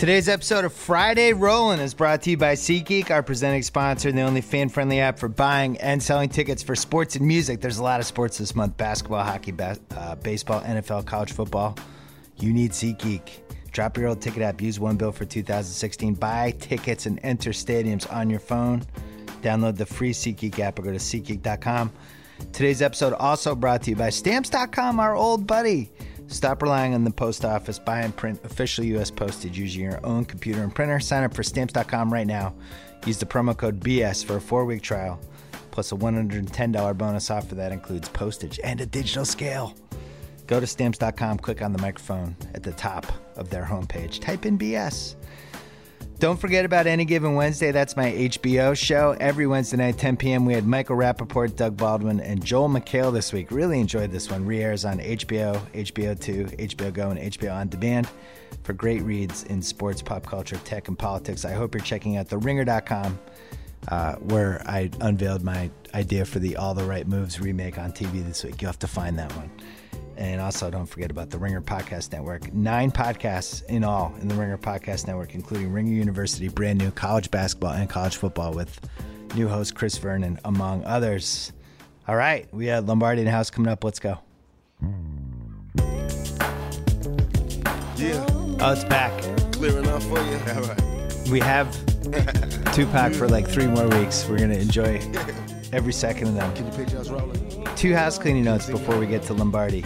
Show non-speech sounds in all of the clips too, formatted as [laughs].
Today's episode of Friday Rollin' is brought to you by SeatGeek, our presenting sponsor the only fan-friendly app for buying and selling tickets for sports and music. There's a lot of sports this month: basketball, hockey, uh, baseball, NFL, college football. You need SeatGeek. Drop your old ticket app. Use one bill for 2016. Buy tickets and enter stadiums on your phone. Download the free SeatGeek app or go to SeatGeek.com. Today's episode also brought to you by Stamps.com, our old buddy. Stop relying on the post office. Buy and print official U.S. postage using your own computer and printer. Sign up for Stamps.com right now. Use the promo code BS for a four week trial, plus a $110 bonus offer that includes postage and a digital scale. Go to Stamps.com, click on the microphone at the top of their homepage, type in BS. Don't forget about Any Given Wednesday. That's my HBO show. Every Wednesday night, 10 p.m., we had Michael Rapaport, Doug Baldwin, and Joel McHale this week. Really enjoyed this one. Re-airs on HBO, HBO 2, HBO Go, and HBO On Demand for great reads in sports, pop culture, tech, and politics. I hope you're checking out TheRinger.com, uh, where I unveiled my idea for the All the Right Moves remake on TV this week. You'll have to find that one. And also, don't forget about the Ringer Podcast Network. Nine podcasts in all in the Ringer Podcast Network, including Ringer University, brand new college basketball and college football with new host Chris Vernon, among others. All right, we have Lombardi in the house coming up. Let's go. Yeah, Oh, it's back. clear enough for you. All right. We have Tupac for like three more weeks. We're going to enjoy [laughs] every second of them. Can you picture us rolling? Two house cleaning notes before we get to Lombardi.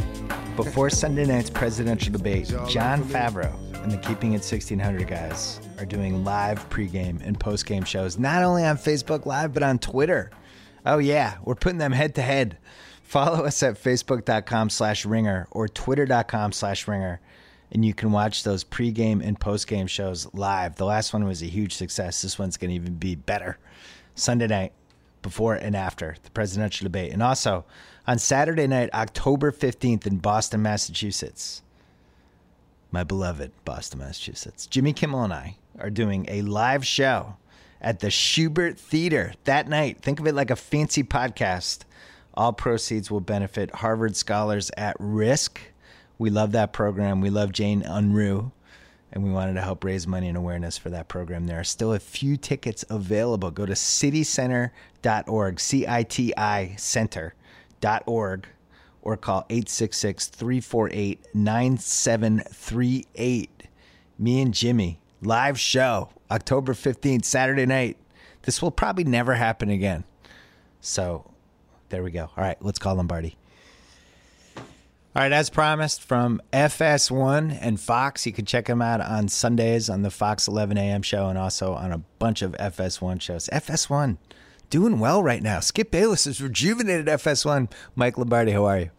Before Sunday night's presidential debate, Jon Favreau and the Keeping It 1600 guys are doing live pregame and postgame shows, not only on Facebook Live, but on Twitter. Oh, yeah, we're putting them head to head. Follow us at facebook.com slash ringer or twitter.com slash ringer, and you can watch those pregame and postgame shows live. The last one was a huge success. This one's going to even be better. Sunday night, before and after the presidential debate. And also on Saturday night, October 15th in Boston, Massachusetts, my beloved Boston, Massachusetts, Jimmy Kimmel and I are doing a live show at the Shubert Theater that night. Think of it like a fancy podcast. All proceeds will benefit Harvard Scholars at Risk. We love that program. We love Jane Unrue and we wanted to help raise money and awareness for that program. There are still a few tickets available. Go to citicenter.org, C I T I center.org, or call 866 348 9738. Me and Jimmy, live show, October 15th, Saturday night. This will probably never happen again. So there we go. All right, let's call Lombardi. All right, as promised from FS1 and Fox, you can check them out on Sundays on the Fox 11 a.m. show and also on a bunch of FS1 shows. FS1 doing well right now. Skip Bayless has rejuvenated FS1. Mike Lombardi, how are you?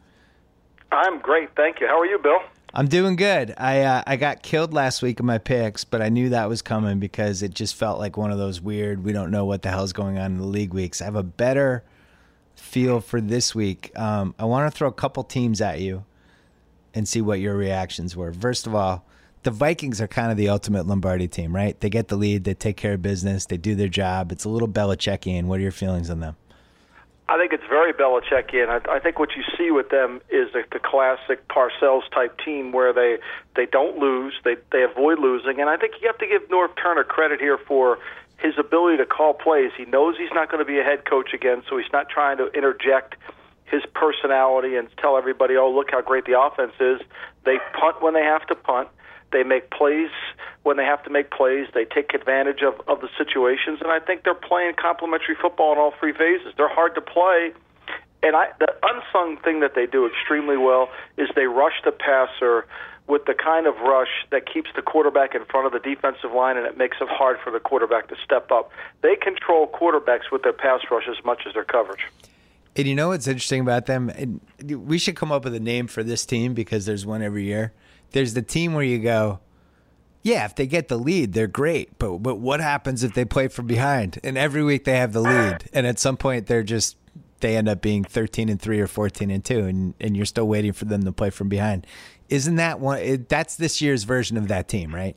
I'm great, thank you. How are you, Bill? I'm doing good. I uh, I got killed last week in my picks, but I knew that was coming because it just felt like one of those weird. We don't know what the hell's going on in the league weeks. I have a better feel for this week. Um, I want to throw a couple teams at you and see what your reactions were. First of all, the Vikings are kind of the ultimate Lombardi team, right? They get the lead, they take care of business, they do their job. It's a little Belichickian. What are your feelings on them? I think it's very Belichickian. I, I think what you see with them is the, the classic Parcells type team where they they don't lose, they they avoid losing, and I think you have to give Norv Turner credit here for his ability to call plays. He knows he's not going to be a head coach again, so he's not trying to interject his personality and tell everybody, "Oh, look how great the offense is." They punt when they have to punt. They make plays when they have to make plays. They take advantage of, of the situations, and I think they're playing complementary football in all three phases. They're hard to play, and I, the unsung thing that they do extremely well is they rush the passer with the kind of rush that keeps the quarterback in front of the defensive line, and it makes it hard for the quarterback to step up. They control quarterbacks with their pass rush as much as their coverage. And you know what's interesting about them? And we should come up with a name for this team because there's one every year. There's the team where you go, yeah, if they get the lead, they're great. But but what happens if they play from behind? And every week they have the lead, [clears throat] and at some point they're just they end up being 13 and 3 or 14 and 2 and and you're still waiting for them to play from behind. Isn't that one it, that's this year's version of that team, right?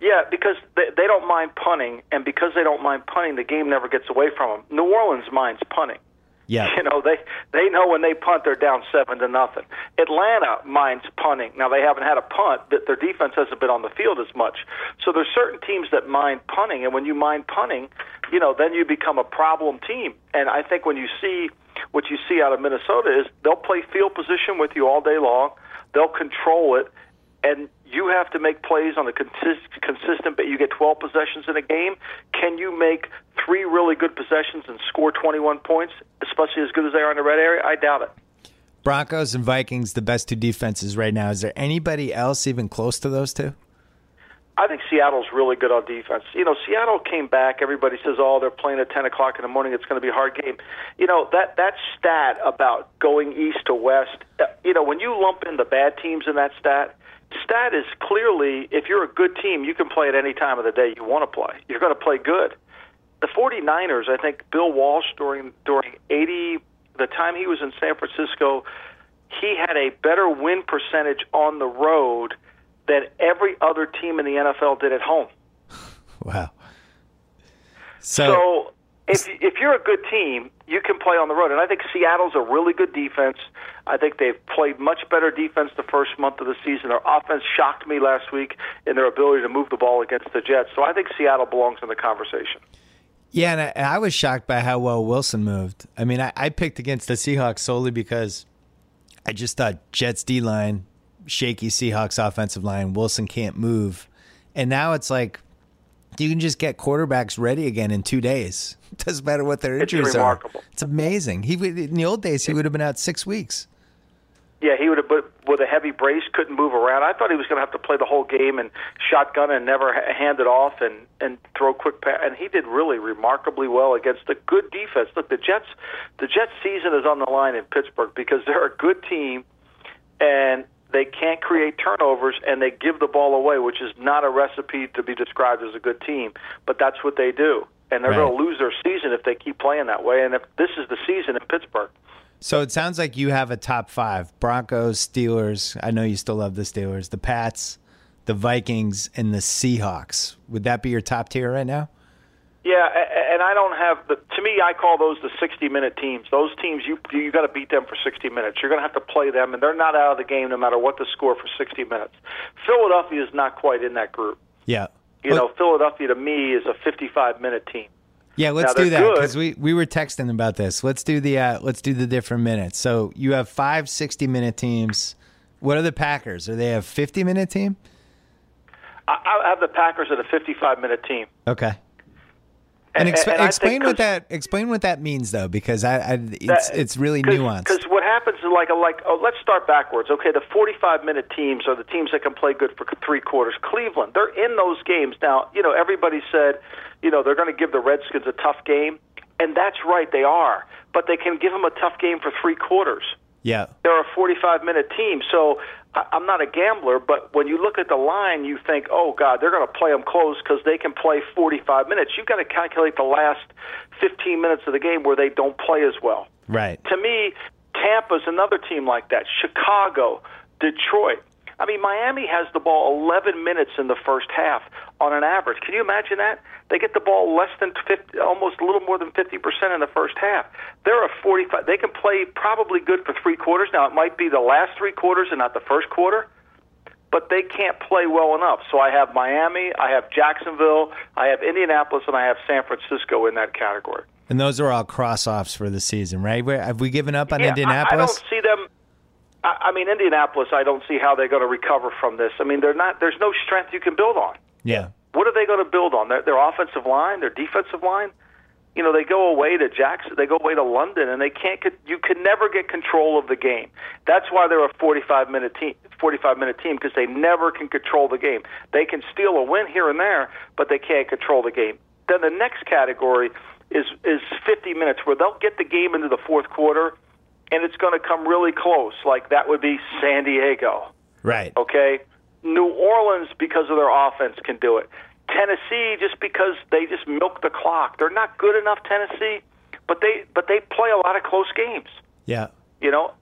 Yeah, because they, they don't mind punting, and because they don't mind punting, the game never gets away from them. New Orleans minds punting. Yeah. [laughs] You know, they they know when they punt they're down seven to nothing. Atlanta minds punting. Now they haven't had a punt, but their defense hasn't been on the field as much. So there's certain teams that mind punting, and when you mind punting, you know, then you become a problem team. And I think when you see what you see out of Minnesota is they'll play field position with you all day long. They'll control it, and you have to make plays on a consist, consistent. But you get 12 possessions in a game. Can you make three really good possessions and score 21 points, especially as good as they are in the red area? I doubt it. Broncos and Vikings, the best two defenses right now. Is there anybody else even close to those two? I think Seattle's really good on defense. You know, Seattle came back. Everybody says, "Oh, they're playing at 10 o'clock in the morning. It's going to be a hard game." You know that that stat about going east to west. uh, You know, when you lump in the bad teams in that stat, stat is clearly if you're a good team, you can play at any time of the day you want to play. You're going to play good. The 49ers, I think Bill Walsh during during 80 the time he was in San Francisco, he had a better win percentage on the road than every other team in the NFL did at home. Wow. So, So if if you're a good team, you can play on the road, and I think Seattle's a really good defense. I think they've played much better defense the first month of the season. Their offense shocked me last week in their ability to move the ball against the Jets. So I think Seattle belongs in the conversation. yeah, and I, and I was shocked by how well Wilson moved. I mean, I, I picked against the Seahawks solely because I just thought Jets D line, shaky Seahawks offensive line, Wilson can't move, and now it's like you can just get quarterbacks ready again in two days. [laughs] Doesn't matter what their It's injuries remarkable. are. It's amazing. He in the old days he would have been out six weeks. Yeah, he would have, but with a heavy brace, couldn't move around. I thought he was going to have to play the whole game and shotgun and never hand it off and and throw quick pass. And he did really remarkably well against a good defense. Look, the Jets, the Jets' season is on the line in Pittsburgh because they're a good team, and they can't create turnovers and they give the ball away, which is not a recipe to be described as a good team. But that's what they do, and they're Right. going to lose their season if they keep playing that way. And if this is the season in Pittsburgh. So it sounds like you have a top five: Broncos, Steelers. I know you still love the Steelers, the Pats, the Vikings, and the Seahawks. Would that be your top tier right now? Yeah, and I don't have the. To me, I call those the sixty-minute teams. Those teams, you you got to beat them for sixty minutes. You're going to have to play them, and they're not out of the game no matter what the score for sixty minutes. Philadelphia is not quite in that group. Yeah. You know, Philadelphia to me is a fifty-five minute team. Yeah, let's Now, do that because we, we were texting about this. Let's do the uh, let's do the different minutes. So you have five 60 minute teams. What are the Packers? Are they a 50 minute team? I, I have the Packers at a fifty-five minute team. Okay. And, exp- and explain what 'cause- that explain what that means though, because I, I it's it's really nuanced. Because what happens is like a, like oh, let's start backwards. Okay, the 45 minute teams are the teams that can play good for three quarters. Cleveland, they're in those games now. You know, everybody said, you know, they're going to give the Redskins a tough game, and that's right, they are. But they can give them a tough game for three quarters yeah. they're a 45 minute team. So I'm not a gambler, but when you look at the line, you think, oh, God, they're going to play them close because they can play 45 minutes. You've got to calculate the last 15 minutes of the game where they don't play as well. Right. To me, Tampa's another team like that. Chicago, Detroit. I mean, Miami has the ball 11 minutes in the first half on an average. Can you imagine that? They get the ball less than 50, almost a little more than 50% in the first half. They're a 45. They can play probably good for three quarters. Now, it might be the last three quarters and not the first quarter, but they can't play well enough. So I have Miami, I have Jacksonville, I have Indianapolis, and I have San Francisco in that category. And those are all cross offs for the season, right? Where, have we given up on Yeah, I- Indianapolis? I, don't see them. I, I mean, Indianapolis. I don't see how they're going to recover from this. I mean, they're not. There's no strength you can build on. yeah. What are they going to build on? Their, their offensive line, their defensive line. You know, they go away to Jackson, they go away to London, and they can't. You can never get control of the game. That's why they're a 45 minute team. 45 minute team because they never can control the game. They can steal a win here and there, but they can't control the game. Then the next category is is 50 minutes where they'll get the game into the fourth quarter, and it's going to come really close. Like that would be San Diego. Right. Okay, New Orleans because of their offense can do it. Tennessee just because they just milk the clock. They're not good enough, Tennessee, but they but they play a lot of close games. Yeah. You know,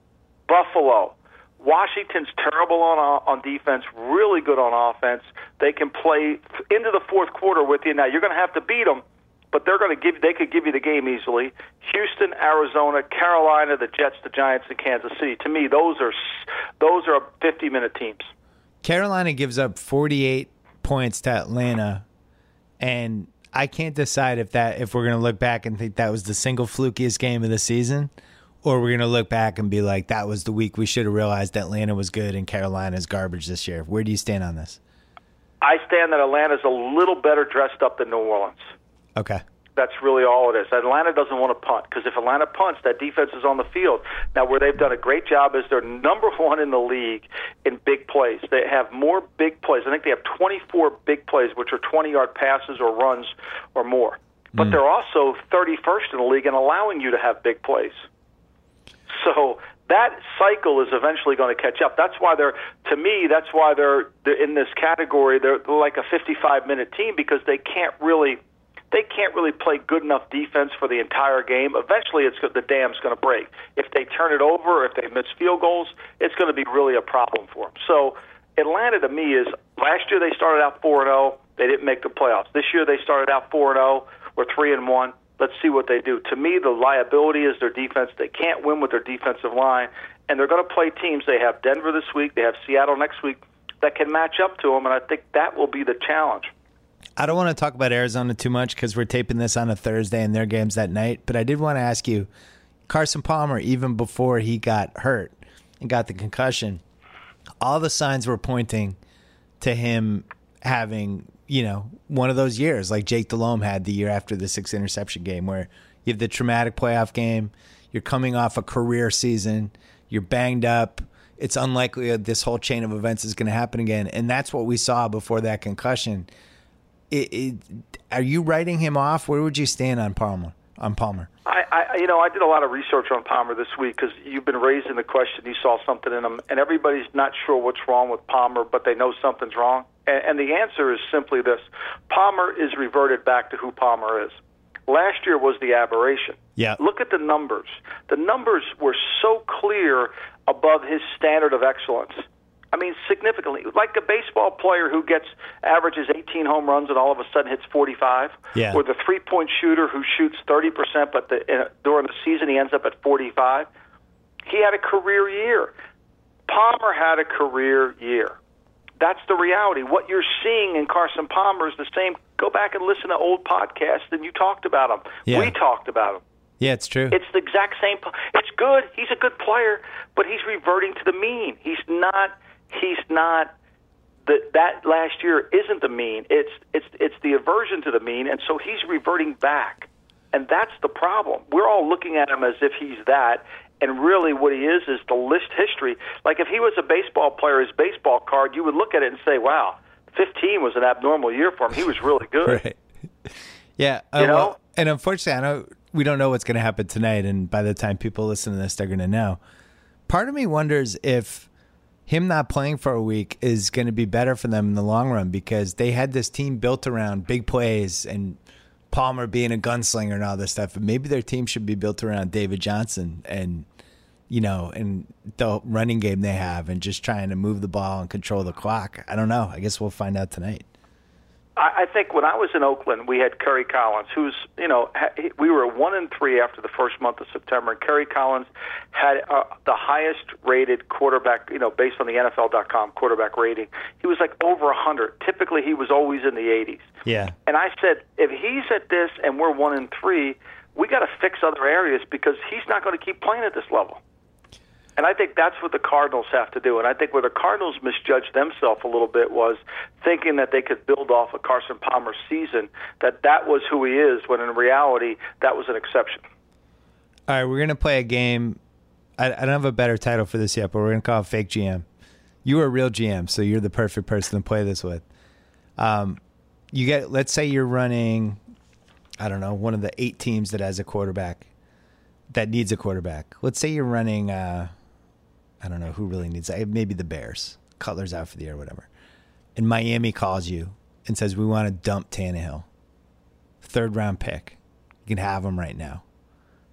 Buffalo, Washington's terrible on on defense, really good on offense. They can play into the fourth quarter with you. Now you're going to have to beat them, but they're going to give. They could give you the game easily. Houston, Arizona, Carolina, the Jets, the Giants, and Kansas City. To me, those are those are 50 minute teams. Carolina gives up 48 points to Atlanta, and I can't decide if that if we're going to look back and think that was the single flukiest game of the season, or we're going to look back and be like that was the week we should have realized Atlanta was good and Carolina's garbage this year. Where do you stand on this? I stand that Atlanta's a little better dressed up than New Orleans. Okay. That's really all it is. Atlanta doesn't want to punt because if Atlanta punts, that defense is on the field. Now, where they've done a great job is they're number [laughs] one in the league in big plays. They have more big plays. I think they have 24 big plays, which are 20 yard passes or runs or more. But mm. they're also 31st in the league in allowing you to have big plays. So that cycle is eventually going to catch up. That's why they're, to me, that's why they're, they're in this category. They're like a 55 minute team because they can't really they can't really play good enough defense for the entire game. Eventually, it's the dam's going to break. If they turn it over, if they miss field goals, it's going to be really a problem for them. So, Atlanta to me is last year they started out four and zero. They didn't make the playoffs. This year they started out four and zero. We're three and one. Let's see what they do. To me, the liability is their defense. They can't win with their defensive line, and they're going to play teams. They have Denver this week. They have Seattle next week that can match up to them, and I think that will be the challenge. I don't want to talk about Arizona too much because we're taping this on a Thursday and their game's that night. But I did want to ask you, Carson Palmer, even before he got hurt and got the concussion, all the signs were pointing to him having, you know, one of those years like Jake Delhomme had the year after the six interception game, where you have the traumatic playoff game, you're coming off a career season, you're banged up. It's unlikely this whole chain of events is going to happen again. And that's what we saw before that concussion it, it, are you writing him off? Where would you stand on Palmer? On Palmer, I, I, you know, I did a lot of research on Palmer this week because you've been raising the question. You saw something in him, and everybody's not sure what's wrong with Palmer, but they know something's wrong. And, and the answer is simply this: Palmer is reverted back to who Palmer is. Last year was the aberration. Yeah. Look at the numbers. The numbers were so clear above his standard of excellence I mean, significantly. Like a baseball player who gets averages 18 home runs and all of a sudden hits 45, yeah. or the three point shooter who shoots 30 percent, but the, in, during the season he ends up at 45. He had a career year. Palmer had a career year. That's the reality. What you're seeing in Carson Palmer is the same. Go back and listen to old podcasts, and you talked about him. Yeah. We talked about him. Yeah, it's true. It's the exact same. It's good. He's a good player, but he's reverting to the mean. He's not he's not that that last year isn't the mean. It's it's it's the aversion to the mean, and so he's reverting back, and that's the problem. We're all looking at him as if he's that, and really what he is is the list history. Like if he was a baseball player, his baseball card, you would look at it and say, "Wow, 15 was an abnormal year for him. He was really good." [laughs] right. Yeah, uh, you know. Well, and unfortunately, I know we don't know what's going to happen tonight, and by the time people listen to this, they're going to know. Part of me wonders if him not playing for a week is going to be better for them in the long run because they had this team built around big plays and Palmer being a gunslinger and all this stuff. And maybe their team should be built around David Johnson and you know, and the running game they have and just trying to move the ball and control the clock. I don't know. I guess we'll find out tonight. I think when I was in Oakland, we had Kerry Collins, who's you know we were one and three after the first month of September, and Kerry Collins had uh, the highest rated quarterback, you know, based on the NFL.com quarterback rating. He was like over a hundred. Typically, he was always in the 80s. Yeah. And I said, if he's at this and we're one and three, we got to fix other areas because he's not going to keep playing at this level. And I think that's what the Cardinals have to do. And I think where the Cardinals misjudged themselves a little bit was thinking that they could build off a of Carson Palmer season, that that was who he is, when in reality, that was an exception. All right, we're going to play a game. I, I don't have a better title for this yet, but we're going to call it Fake GM. You are a real GM, so you're the perfect person to play this with. Um, you get, let's say you're running, I don't know, one of the eight teams that has a quarterback that needs a quarterback. Let's say you're running, uh, I don't know who really needs that. Maybe the Bears. Cutler's out for the year, whatever. And Miami calls you and says, We want to dump Tannehill. Third round pick. You can have him right now.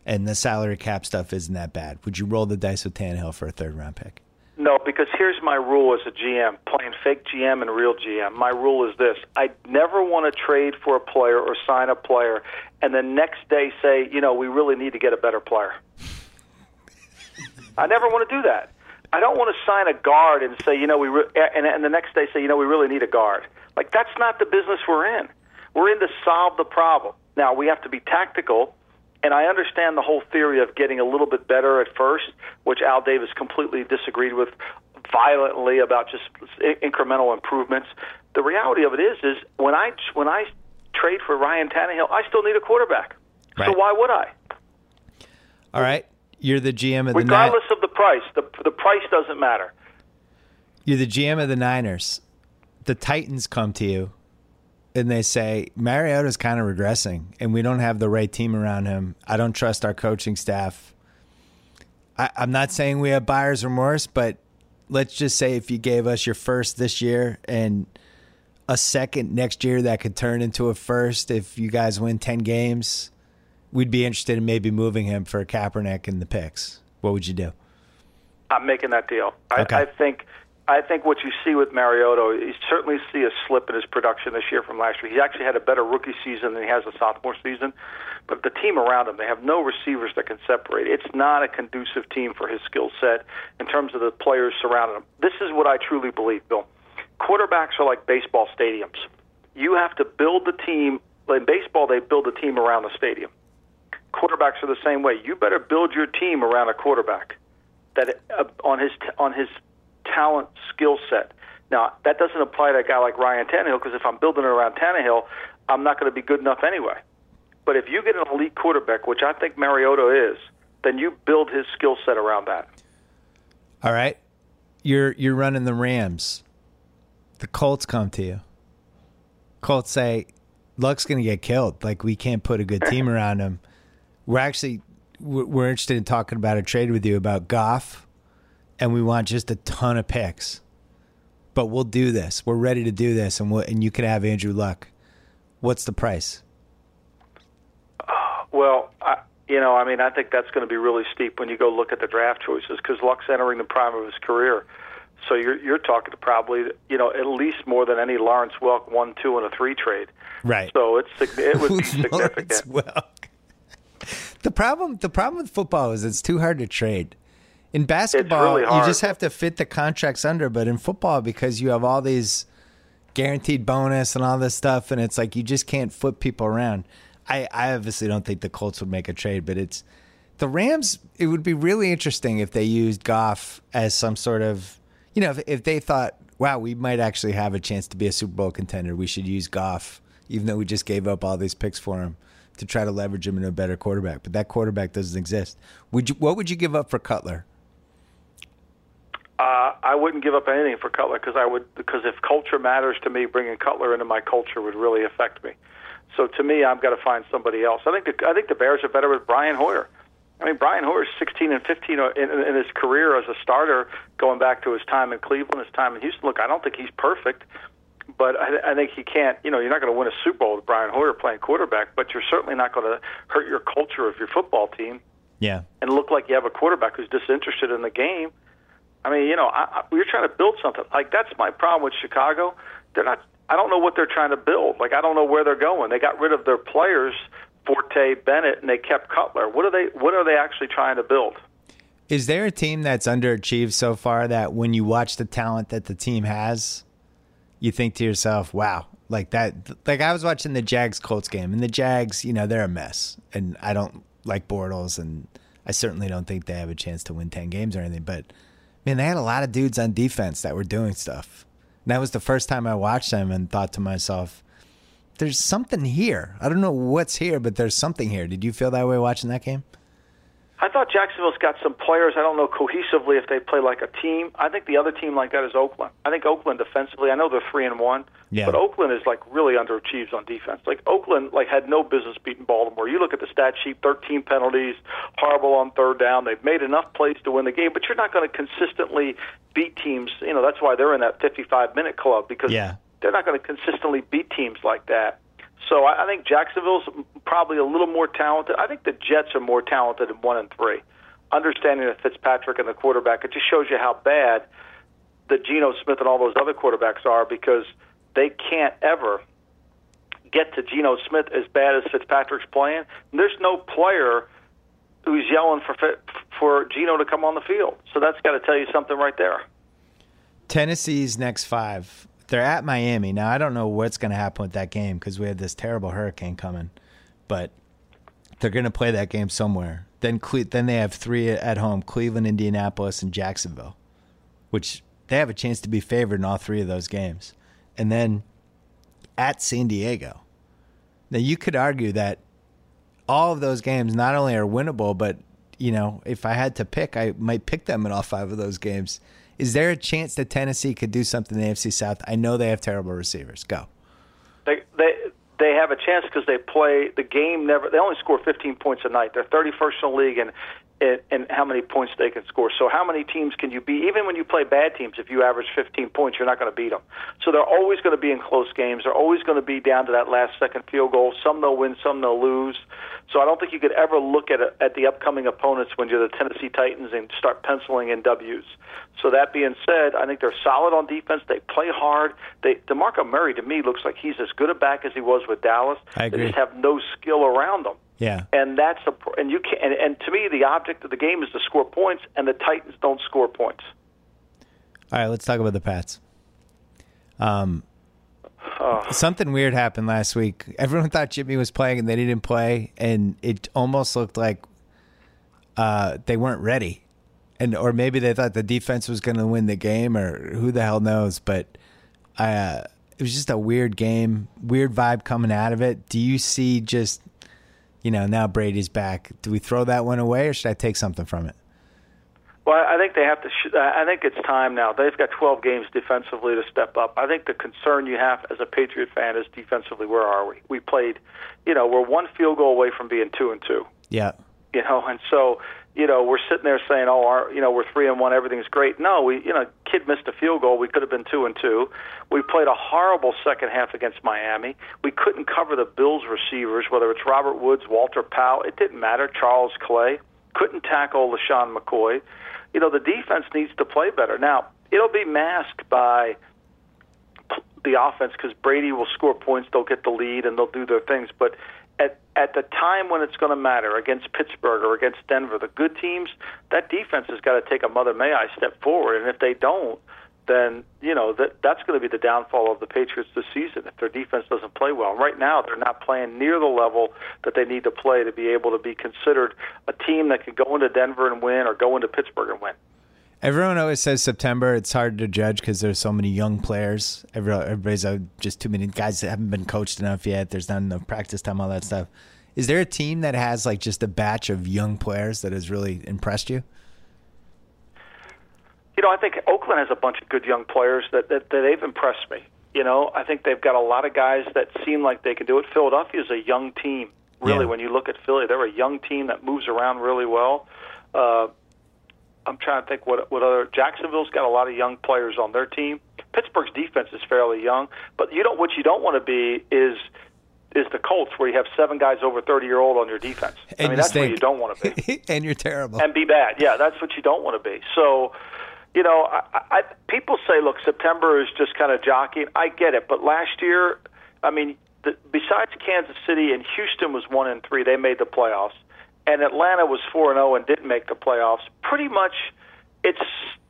And the salary cap stuff isn't that bad. Would you roll the dice with Tannehill for a third round pick? No, because here's my rule as a GM, playing fake GM and real GM. My rule is this: I never want to trade for a player or sign a player, and the next day say, you know, we really need to get a better player. [laughs] I never want to do that. I don't want to sign a guard and say, you know, we re- and, and the next day say, you know, we really need a guard. Like that's not the business we're in. We're in to solve the problem. Now we have to be tactical, and I understand the whole theory of getting a little bit better at first, which Al Davis completely disagreed with violently about just incremental improvements. The reality of it is, is when I when I trade for Ryan Tannehill, I still need a quarterback. Right. So why would I? All right, you're the GM of the Regardless of the price, the the price doesn't matter. You're the GM of the Niners. The Titans come to you and they say Mariota's kind of regressing and we don't have the right team around him. I don't trust our coaching staff. I, I'm not saying we have buyer's remorse, but let's just say if you gave us your first this year and a second next year that could turn into a first if you guys win 10 games, we'd be interested in maybe moving him for Kaepernick and the picks. What would you do? I'm making that deal. Okay. I, I think I think what you see with Mariota, you certainly see a slip in his production this year from last year. He actually had a better rookie season than he has a sophomore season. But the team around him, they have no receivers that can separate. It's not a conducive team for his skill set in terms of the players surrounding him. This is what I truly believe, Bill. Quarterbacks are like baseball stadiums. You have to build the team. In baseball, they build a team around the stadium. Quarterbacks are the same way. You better build your team around a quarterback that uh, on his on his talent skill set. Now that doesn't apply to a guy like Ryan Tannehill because if I'm building it around Tannehill, I'm not going to be good enough anyway. But if you get an elite quarterback, which I think Mariota is, then you build his skill set around that. All right. You're you're running the Rams. The Colts come to you. Colts say, Luck's going to get killed. Like we can't put a good team [laughs] around him. We're actually we're interested in talking about a trade with you about Goff, and we want just a ton of picks. But we'll do this. We're ready to do this, and we'll, and you can have Andrew Luck. What's the price? Well, I, you know, I mean, I think that's going to be really steep when you go look at the draft choices because Luck's entering the prime of his career. So you're you're talking to probably you know at least more than any Lawrence Welk one, two, and a three trade. Right. So it's it would be [laughs] significant. Lawrence Welk? The problem the problem with football is it's too hard to trade. In basketball, really you just have to fit the contracts under, but in football because you have all these guaranteed bonus and all this stuff and it's like you just can't flip people around. I, I obviously don't think the Colts would make a trade, but it's the Rams it would be really interesting if they used Goff as some sort of you know, if, if they thought, wow, we might actually have a chance to be a Super Bowl contender, we should use Goff, even though we just gave up all these picks for him to try to leverage him into a better quarterback. But that quarterback doesn't exist. Would you? What would you give up for Cutler? Uh, I wouldn't give up anything for Cutler because I would because if culture matters to me, bringing Cutler into my culture would really affect me. So to me, I've got to find somebody else. I think the, I think the Bears are better with Brian Hoyer. I mean, Brian Hoyer's 16 and 15 in, in his career as a starter, going back to his time in Cleveland, his time in Houston. Look, I don't think he's perfect, but I, I think he can't. You know, you're not going to win a Super Bowl with Brian Hoyer playing quarterback, but you're certainly not going to hurt your culture of your football team Yeah. and look like you have a quarterback who's disinterested in the game. I mean, you know, I, I, you're trying to build something. Like that's my problem with Chicago. They're not. I don't know what they're trying to build. Like I don't know where they're going. They got rid of their players, Forte, Bennett, and they kept Cutler. What are they? What are they actually trying to build? Is there a team that's underachieved so far that when you watch the talent that the team has, you think to yourself, "Wow, like that." Like I was watching the Jags Colts game, and the Jags, you know, they're a mess, and I don't like Bortles, and I certainly don't think they have a chance to win ten games or anything. But man, they had a lot of dudes on defense that were doing stuff. And that was the first time I watched them and thought to myself, "There's something here. I don't know what's here, but there's something here." Did you feel that way watching that game? I thought Jacksonville's got some players. I don't know cohesively if they play like a team. I think the other team like that is Oakland. I think Oakland defensively. I know they're three and one, Yeah. but Oakland is like really underachieves on defense. Like Oakland, like had no business beating Baltimore. You look at the stat sheet: thirteen penalties, horrible on third down. They've made enough plays to win the game, but you're not going to consistently beat teams. You know that's why they're in that 55 minute club because Yeah. they're not going to consistently beat teams like that. So I, I think Jacksonville's probably a little more talented. I think the Jets are more talented in one and three. understanding of Fitzpatrick and the quarterback, it just shows you how bad that Geno Smith and all those other quarterbacks are because they can't ever get to Geno Smith as bad as Fitzpatrick's playing. There's no player who's yelling for for Geno to come on the field. So that's got to tell you something right there. Tennessee's next five. They're at Miami now. I don't know what's going to happen with that game because we have this terrible hurricane coming, but they're going to play that game somewhere. Then Cle- then they have three at home: Cleveland, Indianapolis, and Jacksonville, which they have a chance to be favored in all three of those games. And then at San Diego. Now you could argue that all of those games not only are winnable, but you know, if I had to pick, I might pick them in all five of those games. Is there a chance that Tennessee could do something in the AFC South? I know they have terrible receivers. Go. They they they have a chance because they play the game. Never they only score 15 points a night. They're 31st in the league, and and how many points they can score. So how many teams can you beat? Even when you play bad teams, if you average 15 points, you're not going to beat them. So they're always going to be in close games. They're always going to be down to that last second field goal. Some they'll win, some they'll lose. So I don't think you could ever look at a, at the upcoming opponents when you're the Tennessee Titans and start penciling in W's. So that being said, I think they're solid on defense. They play hard. They DeMarco Murray to me looks like he's as good a back as he was with Dallas. I agree. They just have no skill around them. Yeah. And that's a and you can and, and to me the object of the game is to score points and the Titans don't score points. All right, let's talk about the Pats. Um something weird happened last week. Everyone [laughs] thought Jimmy was playing and they didn't play and it almost looked like uh, they weren't ready. And or maybe they thought the defense was going to win the game or who the hell knows, but uh, it was just a weird game, weird vibe coming out of it. Do you see just you know, now Brady's back. Do we throw that one away, or should I take something from it? Well, I think they have to. Sh- I think it's time now. They've got 12 games defensively to step up. I think the concern you have as a Patriot fan is defensively. Where are we? We played, you know, we're one field goal away from being two and two. Yeah. You know, and so you know, we're sitting there saying, "Oh, our, you know, we're three and one, everything's great." No, we, you know, kid missed a field goal. We could have been two and two. We played a horrible second half against Miami. We couldn't cover the Bills receivers, whether it's Robert Woods, Walter Powell. It didn't matter. Charles Clay couldn't tackle LeSean McCoy. You know, the defense needs to play better. Now, it'll be masked by the offense because Brady will score points, they'll get the lead, and they'll do their things. But at at the time when it's going to matter against Pittsburgh or against Denver, the good teams, that defense has got to take a mother may I step forward, and if they don't, then you know that that's going to be the downfall of the Patriots this season if their defense doesn't play well. Right now, they're not playing near the level that they need to play to be able to be considered a team that can go into Denver and win or go into Pittsburgh and win. Everyone always says September. It's hard to judge because there's so many young players. Everybody's uh, just too many guys that haven't been coached enough yet. There's not enough practice time, all that stuff. Is there a team that has like just a batch of young players that has really impressed you? You know, I think Oakland has a bunch of good young players that, that, that they've impressed me. You know, I think they've got a lot of guys that seem like they can do it. Philadelphia is a young team. Really, Yeah. when you look at Philly, they're a young team that moves around really well. Uh, I'm trying to think what what other Jacksonville's got a lot of young players on their team. Pittsburgh's defense is fairly young, but you don't what you don't want to be is is the Colts where you have seven guys over 30 year old on your defense. I mean that's where you don't want to be [laughs] and you're terrible. and be bad. Yeah, that's what you don't want to be. So, you know, I, I people say, look, September is just kind of jockeying. I get it, but last year, I mean, the, besides Kansas City and Houston was one and three, they made the playoffs, and Atlanta was four and zero and didn't make the playoffs. Pretty much, it's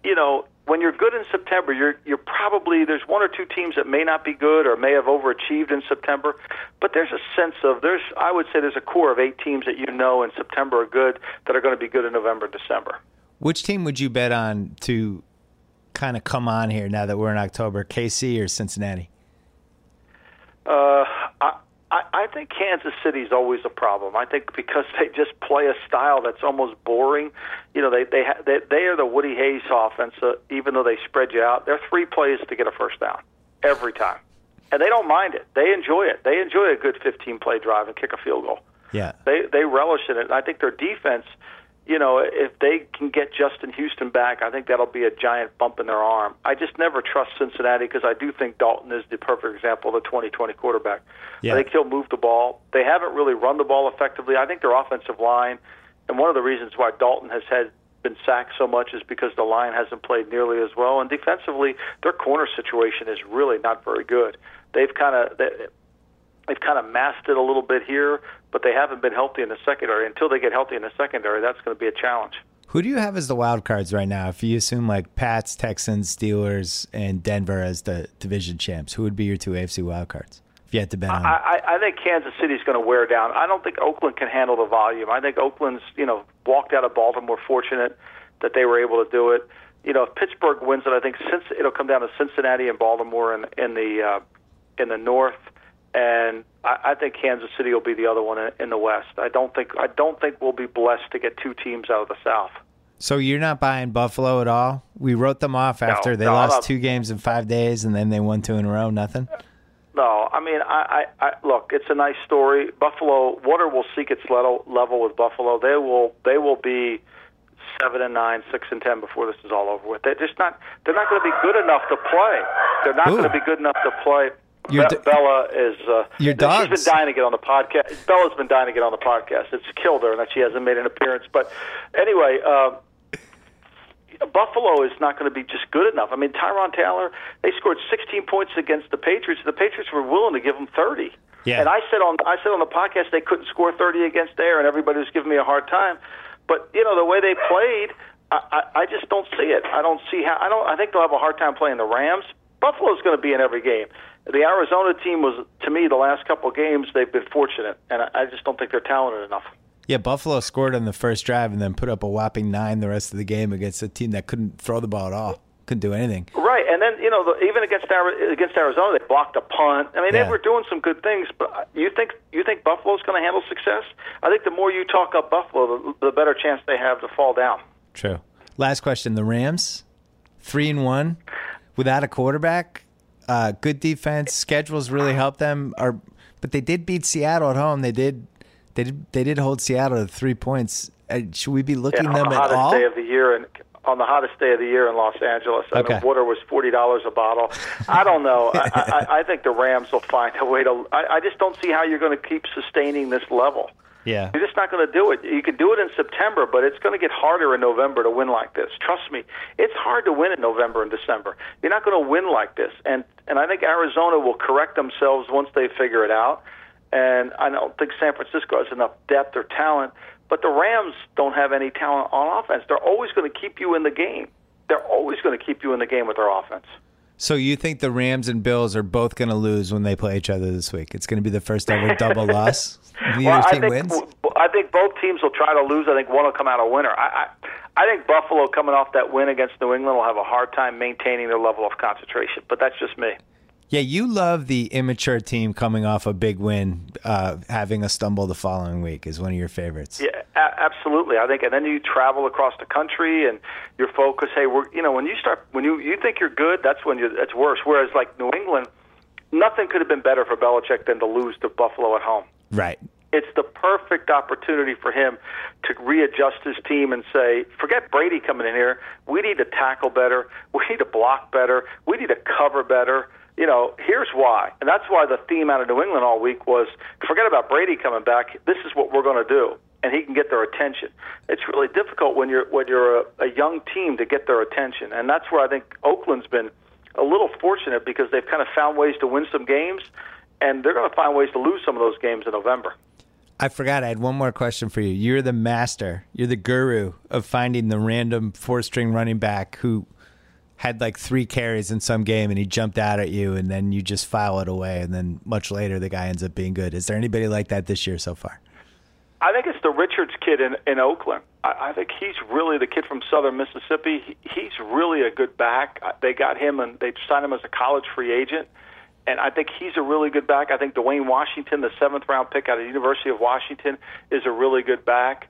you know. When you're good in September, you're you're probably there's one or two teams that may not be good or may have overachieved in September, but there's a sense of there's I would say there's a core of eight teams that you know in September are good that are going to be good in November December. Which team would you bet on to kind of come on here now that we're in October? KC or Cincinnati? Uh, I, think Kansas City's always a problem. I think because they just play a style that's almost boring. You know, they they ha- they, they are the Woody Hayes offense. Uh, even though they spread you out, they're three plays to get a first down every time, and they don't mind it. They enjoy it. They enjoy a good 15 play drive and kick a field goal. Yeah. They they relish in it. And I think their defense, you know, if they can get Justin Houston back, I think that'll be a giant bump in their arm. I just never trust Cincinnati because I do think Dalton is the perfect example of the 2020 quarterback. Yeah. I think he'll move the ball. They haven't really run the ball effectively. I think their offensive line And one of the reasons why Dalton has had been sacked so much is because the line hasn't played nearly as well, and defensively, their corner situation is really not very good. They've kind of they, they've kind of masked it a little bit here, but they haven't been healthy in the secondary. Until they get healthy in the secondary, that's going to be a challenge. Who do you have as the wild cards right now? If you assume like Pats, Texans, Steelers, and Denver as the division champs, who would be your two AFC wild cards? If you had to bet on, I, I, I think Kansas City's going to wear down. I don't think Oakland can handle the volume. I think Oakland's you know walked out of Baltimore fortunate that they were able to do it. You know, if Pittsburgh wins it, I think since it'll come down to Cincinnati and Baltimore in, in the uh, in the north, and I, I think Kansas City will be the other one in, in the west. I don't think I don't think we'll be blessed to get two teams out of the south. So you're not buying Buffalo at all? We wrote them off after No, they no, lost two games in five days, and then they won two in a row. Nothing. No, I mean, I, I, I look. It's a nice story. Buffalo water will seek its level, level with Buffalo. They will, they will be seven and nine, six and ten before this is all over with. They're just not. They're not going to be good enough to play. They're not going to be good enough to play. Your Be- Bella is. Uh, Your She's dogs. been dying to get on the podcast. Bella's been dying to get on the podcast. It's killed her that she hasn't made an appearance. But anyway. Uh, Buffalo is not going to be just good enough. I mean, Tyrod Taylor, they scored 16 points against the Patriots. The Patriots were willing to give them 30. Yeah. And I said on I said on the podcast they couldn't score 30 against there, and everybody was giving me a hard time. But you know the way they played, I, I, I just don't see it. I don't see how. I don't. I think they'll have a hard time playing the Rams. Buffalo's going to be in every game. The Arizona team was, to me, the last couple of games they've been fortunate, and I, just don't think they're talented enough. Yeah, Buffalo scored on the first drive and then put up a whopping nine the rest of the game against a team that couldn't throw the ball at all. Couldn't do anything. Right, and then you know the, even against against Arizona, they blocked a punt. I mean, Yeah. they were doing some good things. But you think you think Buffalo's going to handle success? I think the more you talk up Buffalo, the, the better chance they have to fall down. True. Last question: The Rams, three and one, without a quarterback. Uh, good defense. Schedules really helped them. Or, but they did beat Seattle at home. They did. They did. They did hold Seattle to three points. Uh, should we be looking Yeah, them the at all? day of the year, and on the hottest day of the year in Los Angeles, I Okay. mean, water was forty dollars a bottle. I don't know. I, [laughs] I, I think the Rams will find a way to. I, I just don't see how you're going to keep sustaining this level. Yeah. You're just not going to do it. You can do it in September, but it's going to get harder in November to win like this. Trust me, it's hard to win in November and December. You're not going to win like this, and and I think Arizona will correct themselves once they figure it out. And I don't think San Francisco has enough depth or talent, but the Rams don't have any talent on offense. They're always going to keep you in the game. They're always going to keep you in the game with their offense. So you think the Rams and Bills are both going to lose when they play each other this week? It's going to be the first ever [laughs] double loss. Neither Well, I think wins. I think both teams will try to lose. I think one will come out a winner. I, I I think Buffalo coming off that win against New England will have a hard time maintaining their level of concentration. But that's just me. Yeah, you love the immature team coming off a big win, uh, having a stumble the following week is one of your favorites. Yeah, a- absolutely. I think, and then you travel across the country, and your focus. Hey, we're you know when you start when you you think you're good, that's when you that's worse. Whereas like New England, nothing could have been better for Belichick than to lose to Buffalo at home. Right. it's the perfect opportunity for him to readjust his team and say, forget Brady coming in here. We need to tackle better. We need to block better. We need to cover better. You know, here's why. And that's why the theme out of New England all week was forget about Brady coming back. This is what we're going to do. And he can get their attention. It's really difficult when you're when you're a, a young team to get their attention, and that's where I think Oakland's been a little fortunate because they've kind of found ways to win some games, and they're going to find ways to lose some of those games in November. I forgot. I had one more question for you. You're the master. You're the guru of finding the random four-string running back who had like three carries in some game and he jumped out at you, and then you just file it away, and then much later the guy ends up being good. Is there anybody like that this year so far? I think it's the Richards kid in, in Oakland. I, I think he's really the kid from Southern Mississippi. He, he's really a good back. They got him and they signed him as a college free agent. And I think he's a really good back. I think Dwayne Washington, the seventh round pick out of the University of Washington, is a really good back.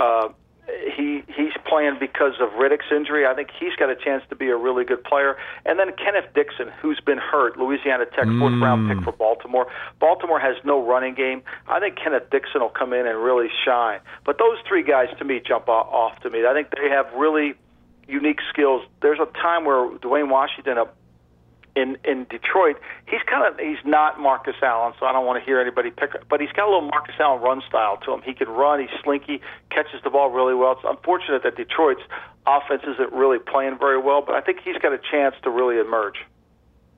Uh, he he's playing because of Riddick's injury. I think he's got a chance to be a really good player. And then Kenneth Dixon, who's been hurt, Louisiana Tech fourth round pick mm. for Baltimore. Baltimore has no running game. I think Kenneth Dixon will come in and really shine. But those three guys to me jump off to me. I think they have really unique skills. There's a time where Dwayne Washington, a in in Detroit, he's kind of he's not Marcus Allen, so I don't want to hear anybody pick. But he's got a little Marcus Allen run style to him. He can run. He's slinky, catches the ball really well. It's unfortunate that Detroit's offense isn't really playing very well, but I think he's got a chance to really emerge.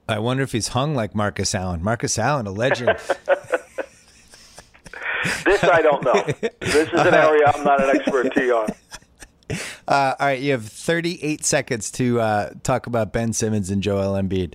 I wonder if he's hung like Marcus Allen. Marcus Allen, a legend. [laughs] this I don't know. This is an area I'm not an expertise [laughs] on. Uh, all right, you have 38 seconds to uh, talk about Ben Simmons and Joel Embiid.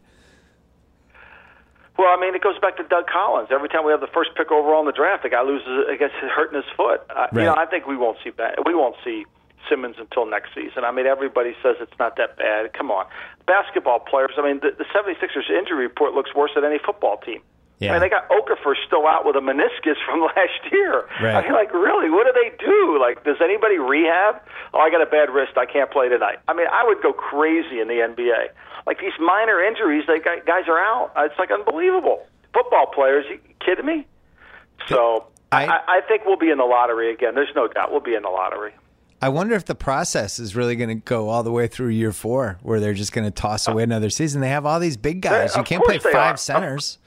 Well, I mean, it goes back to Doug Collins. Every time we have the first pick overall in the draft, the guy loses, I guess, hurting his foot. Uh, Right. You know, I think we won't see that. We won't see Simmons until next season. I mean, everybody says it's not that bad. Come on, basketball players. I mean, the, the 76ers injury report looks worse than any football team. Yeah. I mean, they got Okafor still out with a meniscus from [laughs] last year. Right. I mean, like, really, what do they do? Like, does anybody rehab? Oh, I got a bad wrist. I can't play tonight. I mean, I would go crazy in the NBA. Like these minor injuries, they got, guys are out. Uh, it's like unbelievable. Football players, you kidding me? So I- I, I think we'll be in the lottery again. There's no doubt we'll be in the lottery. I wonder if the process is really going to go all the way through year four, where they're just going to toss uh, away another season. They have all these big guys. You can't play five are. centers.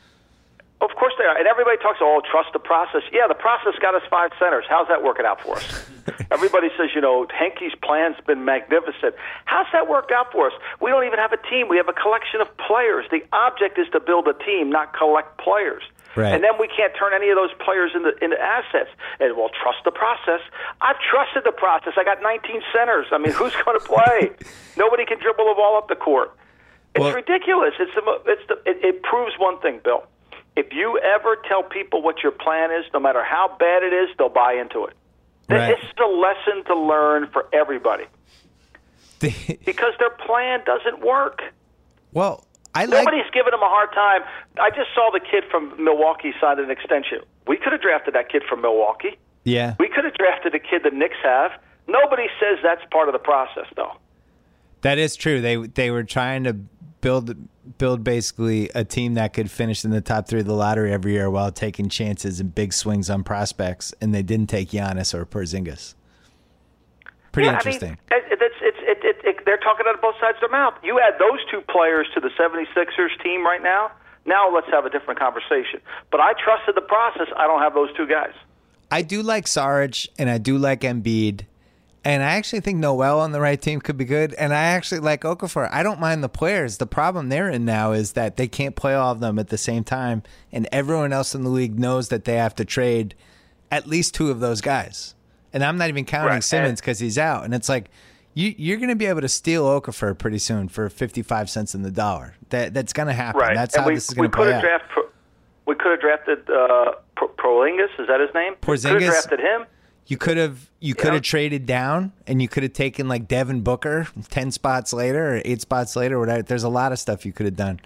Of course they are. And everybody talks, oh, trust the process. Yeah, the process got us five centers. How's that working out for us? [laughs] everybody says, you know, Hinkie's plan's been magnificent. How's that worked out for us? We don't even have a team. We have a collection of players. The object is to build a team, not collect players. Right. And then we can't turn any of those players into, into assets. And well, trust the process. I've trusted the process. I got 19 centers. I mean, who's going to play? [laughs] Nobody can dribble the ball up the court. It's Well- ridiculous. It's the, it's the, it, it proves one thing, Bill. If you ever tell people what your plan is, no matter how bad it is, they'll buy into it. Right. This is a lesson to learn for everybody [laughs] because their plan doesn't work. well, I like. Nobody's giving them a hard time. I just saw the kid from Milwaukee sign an extension. We could have drafted that kid from Milwaukee. Yeah, We could have drafted the kid the Knicks have. Nobody says that's part of the process, though. that is true. They they were trying to build build basically a team that could finish in the top three of the lottery every year while taking chances and big swings on prospects, and they didn't take Giannis or Porzingis. Pretty Yeah, interesting. I mean, it's, it's, it, it, they're talking out of both sides of their mouth. You add those two players to the 76ers team right now, now let's have a different conversation. But I trusted the process. I don't have those two guys. I do like Saric and I do like Embiid. And I actually think Noel on the right team could be good. And I actually like Okafor. I don't mind the players. The problem they're in now is that they can't play all of them at the same time. And everyone else in the league knows that they have to trade at least two of those guys. And I'm not even counting Right. Simmons because he's out. And it's like, you, you're going to be able to steal Okafor pretty soon for 55 cents in the dollar. That That's going to happen. Right. That's and how we, this is going to could play out. drafted. Pro- we could have drafted uh, Pro- Prolingus. Is that his name? Could Porzingis? have drafted him. You could have you could Yeah. have traded down and you could have taken like Devin Booker ten spots later or eight spots later or whatever. There's a lot of stuff you could have done.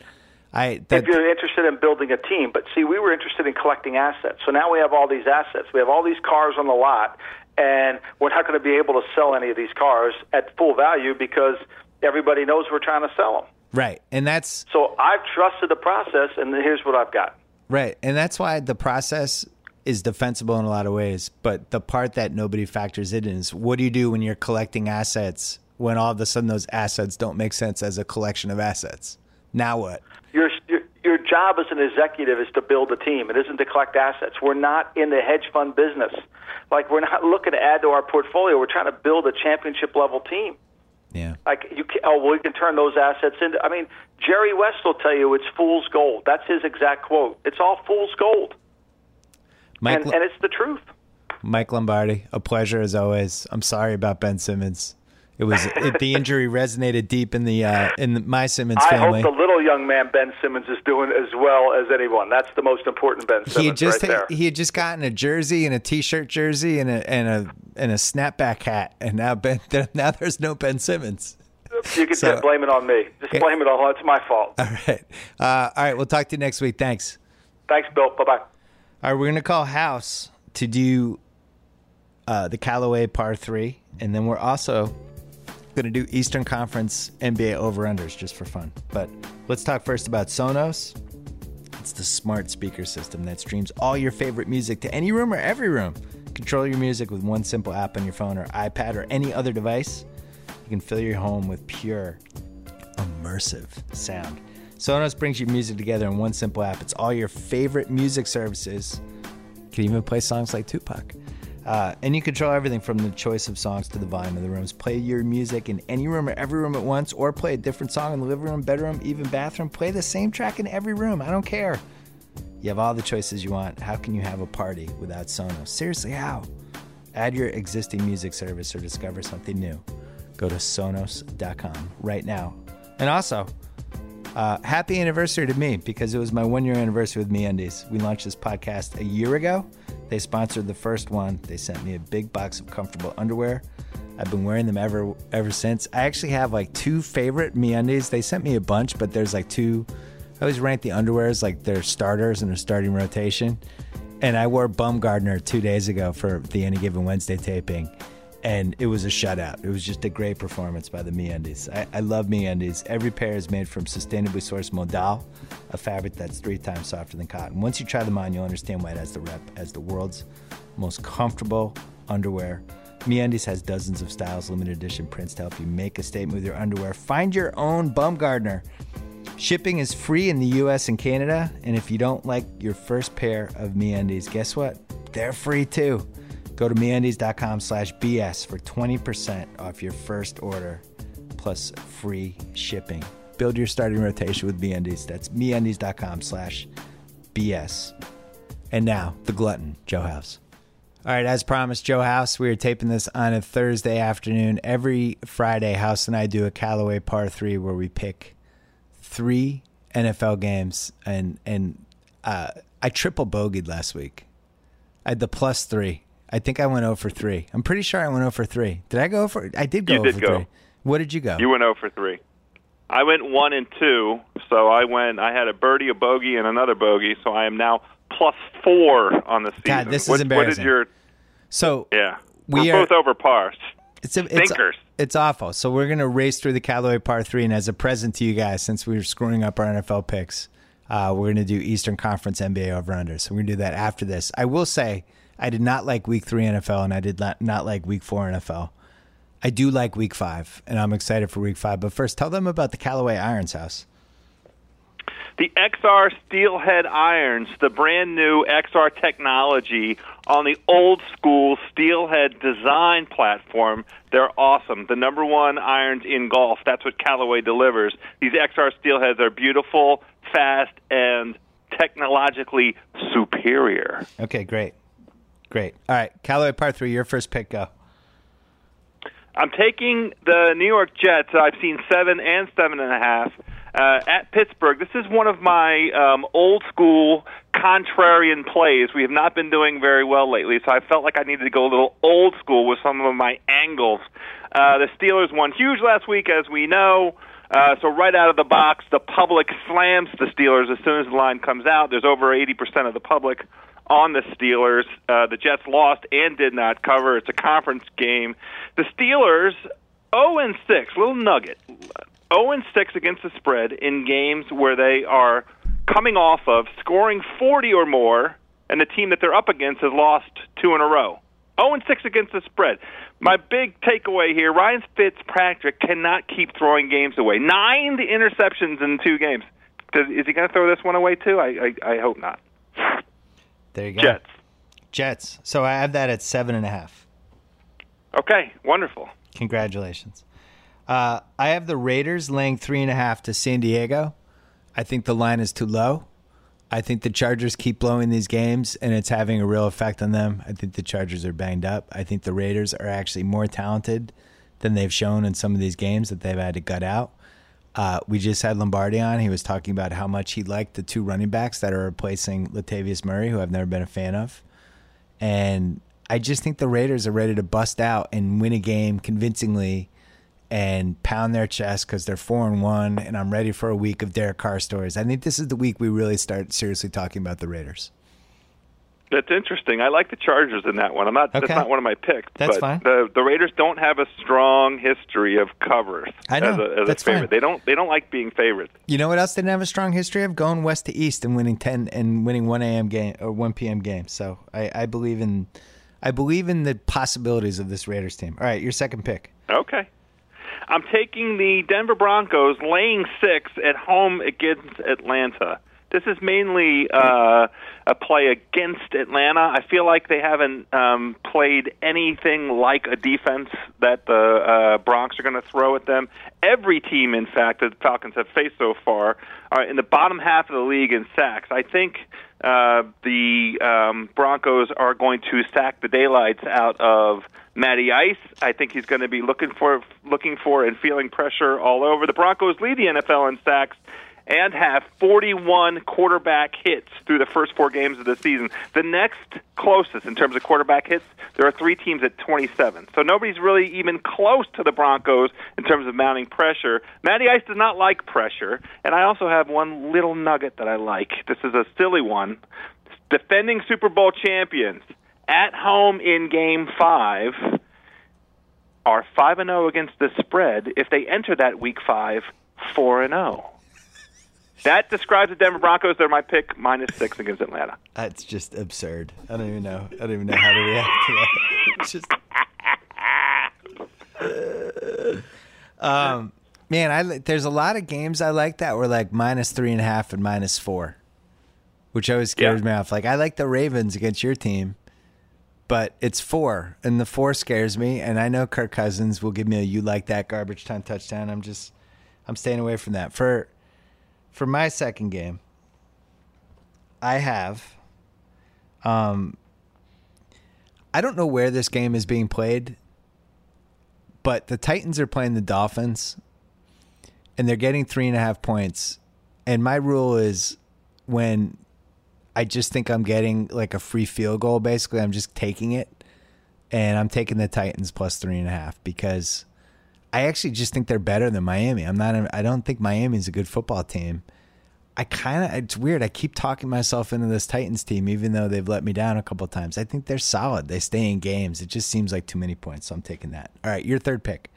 I that, if you're interested in building a team. But see, we were interested in collecting assets. So now we have all these assets. We have all these cars on the lot, and we're not going to be able to sell any of these cars at full value because everybody knows we're trying to sell them. right, and that's So I've trusted the process, and here's what I've got. right, and that's why the process is defensible in a lot of ways. But the part that nobody factors in is what do you do when you're collecting assets when all of a sudden those assets don't make sense as a collection of assets? Now what? Your, your your job as an executive is to build a team. It isn't to collect assets. We're not in the hedge fund business. Like we're not looking to add to our portfolio. We're trying to build a championship level team. Yeah. Like you, can, oh, well, we can turn those assets into. I mean, Jerry West will tell you it's fool's gold. That's his exact quote. It's all fool's gold, Mike, and, and it's the truth. Mike Lombardi, a pleasure as always. I'm sorry about Ben Simmons. It was it, the injury [laughs] resonated deep in the uh, in the, my Simmons family. I hope the little young man Ben Simmons is doing as well as anyone. That's the most important Ben Simmons he had just right there. he had just gotten a jersey and a t-shirt jersey and a and a and a snapback hat, and now Ben [laughs] now there's no Ben Simmons. you can so- blame it on me. Just blame it all. It's my fault. All right, uh, all right. We'll talk to you next week. Thanks. Thanks, Bill. Bye bye. All right, we're gonna call House to do uh, the Callaway Par Three, and then we're also gonna do Eastern Conference NBA over unders just for fun. But let's talk first about Sonos. It's the smart speaker system that streams all your favorite music to any room or every room. Control your music with one simple app on your phone or iPad or any other device. You can fill your home with pure, immersive sound. Sonos brings your music together in one simple app. It's all your favorite music services. You can even play songs like Tupac. Uh, and you control everything from the choice of songs to the volume of the rooms. Play your music in any room or every room at once, or play a different song in the living room, bedroom, even bathroom. Play the same track in every room. I don't care. You have all the choices you want. How can you have a party without Sonos? Seriously, how? Add your existing music service or discover something new. Go to Sonos.com right now. And also, uh, happy anniversary to me because it was my one year anniversary with MeUndies. We launched this podcast a year ago. They sponsored the first one. They sent me a big box of comfortable underwear. I've been wearing them ever ever since. I actually have like two favorite MeUndies. They sent me a bunch, but there's like two. I always rank the underwears like their starters and their starting rotation. And I wore Bumgarner two days ago for the Any Given Wednesday taping, and it was a shutout. It was just a great performance by the MeUndies. I, I love MeUndies. Every pair is made from sustainably sourced modal, a fabric that's three times softer than cotton. Once you try them on, you'll understand why it has the rep as the world's most comfortable underwear. MeUndies has dozens of styles, limited edition prints to help you make a statement with your underwear. Find your own Bumgarner. Shipping is free in the US and Canada, and if you don't like your first pair of MeUndies, guess what? They're free too. Go to MeUndies.com slash BS for 20% off your first order plus free shipping. Build your starting rotation with MeUndies. That's MeUndies.com slash BS. And now, the glutton, Joe House. All right, as promised, Joe House, we are taping this on a Thursday afternoon. Every Friday, House and I do a Callaway par three where we pick three NFL games, and and uh, I triple bogeyed last week. I had the plus three. I think I went 0 for three. I'm pretty sure I went 0 for three. Did I go for? I did go You 0 did for go. three. What did you go? You went 0 for 3. I went 1 and 2, so I went I had a birdie, a bogey and another bogey, so I am now plus 4 on the season. God, this is what, What embarrassing. is your so Yeah. We We're are- both over par. It's a, it's, Stinkers. it's awful. So we're gonna race through the Callaway Par Three, and as a present to you guys, since we were screwing up our NFL picks, uh, we're gonna do Eastern Conference NBA over under. So we're gonna do that after this. I will say I did not like Week Three NFL, and I did not not like Week Four NFL. I do like Week Five, and I'm excited for Week Five. But first, tell them about the Callaway Irons House. The XR Steelhead irons, the brand new XR technology on the old school Steelhead design platform. They're awesome. The number one irons in golf. That's what Callaway delivers. These XR Steelheads are beautiful, fast, and technologically superior. Okay, great, great. All right, Callaway Par Three, your first pick. Go. I'm taking the New York Jets. I've seen seven and seven and a half uh, at Pittsburgh. This is one of my um, old school contrarian plays. We have not been doing very well lately, so I felt like I needed to go a little old school with some of my angles. Uh, the Steelers won huge last week, as we know. Uh, so right out of the box, the public slams the Steelers as soon as the line comes out. There's over 80% of the public on the Steelers. Uh, the Jets lost and did not cover. It's a conference game. The Steelers 0 and 6, little nugget. 0 and 6 against the spread in games where they are coming off of scoring 40 or more, and the team that they're up against has lost two in a row. 0 and 6 against the spread. My big takeaway here: Ryan Fitzpatrick cannot keep throwing games away. Nine interceptions in two games. Does, is he going to throw this one away too? I, I, I hope not. There you go. Jets. Jets. So I have that at seven and a half. Okay, wonderful. Congratulations. Uh, I have the Raiders laying three and a half to San Diego. I think the line is too low. I think the Chargers keep blowing these games, and it's having a real effect on them. I think the Chargers are banged up. I think the Raiders are actually more talented than they've shown in some of these games that they've had to gut out. Uh, we just had Lombardi on. He was talking about how much he liked the two running backs that are replacing Latavius Murray, who I've never been a fan of. And I just think the Raiders are ready to bust out and win a game convincingly and pound their chest because they're four and one. And I'm ready for a week of Derek Carr stories. I think this is the week we really start seriously talking about the Raiders. That's interesting. I like the Chargers in that one. I'm not. Okay. That's not one of my picks. That's but fine. The the Raiders don't have a strong history of covers. I know. As a, as That's fine. They don't. They don't like being favorites. You know what else they didn't have a strong history of? Going west to east and winning ten and winning one a.m. game or one p.m. games. So I, I believe in, I believe in the possibilities of this Raiders team. All right, your second pick. Okay. I'm taking the Denver Broncos laying six at home against Atlanta. This is mainly uh, a play against Atlanta. I feel like they haven't um, played anything like a defense that the uh, Bronx are going to throw at them. Every team, in fact, that the Falcons have faced so far are in the bottom half of the league in sacks. I think uh, the um, Broncos are going to sack the daylights out of Matty Ice. I think he's going to be looking for looking for and feeling pressure all over. The Broncos lead the NFL in sacks and have 41 quarterback hits through the first four games of the season. The next closest in terms of quarterback hits, there are three teams at 27. So nobody's really even close to the Broncos in terms of mounting pressure. Matty Ice does not like pressure, and I also have one little nugget that I like. This is a silly one. Defending Super Bowl champions at home in game 5 are 5 and 0 against the spread if they enter that week 5 4 and 0. That describes the Denver Broncos. They're my pick, minus six against Atlanta. That's just absurd. I don't even know. I don't even know how to react to that. [laughs] It's just. um, man, I there's a lot of games I like that were like minus three and a half and minus four, which always scares Yeah. me off. Like I like the Ravens against your team, but it's four, and the four scares me. And I know Kirk Cousins will give me a "you like that" garbage time touchdown. I'm just, I'm staying away from that for, for my second game. I have. Um, I don't know where this game is being played, but the Titans are playing the Dolphins, and they're getting three and a half points. And my rule is when I just think I'm getting like a free field goal, basically, I'm just taking it, and I'm taking the Titans plus three and a half because I actually just think they're better than Miami. I'm not. I don't think Miami's a good football team. I kind of it's weird. I keep talking myself into this Titans team, even though they've let me down a couple times. I think they're solid. They stay in games. It just seems like too many points, so I'm taking that. All right, your third pick.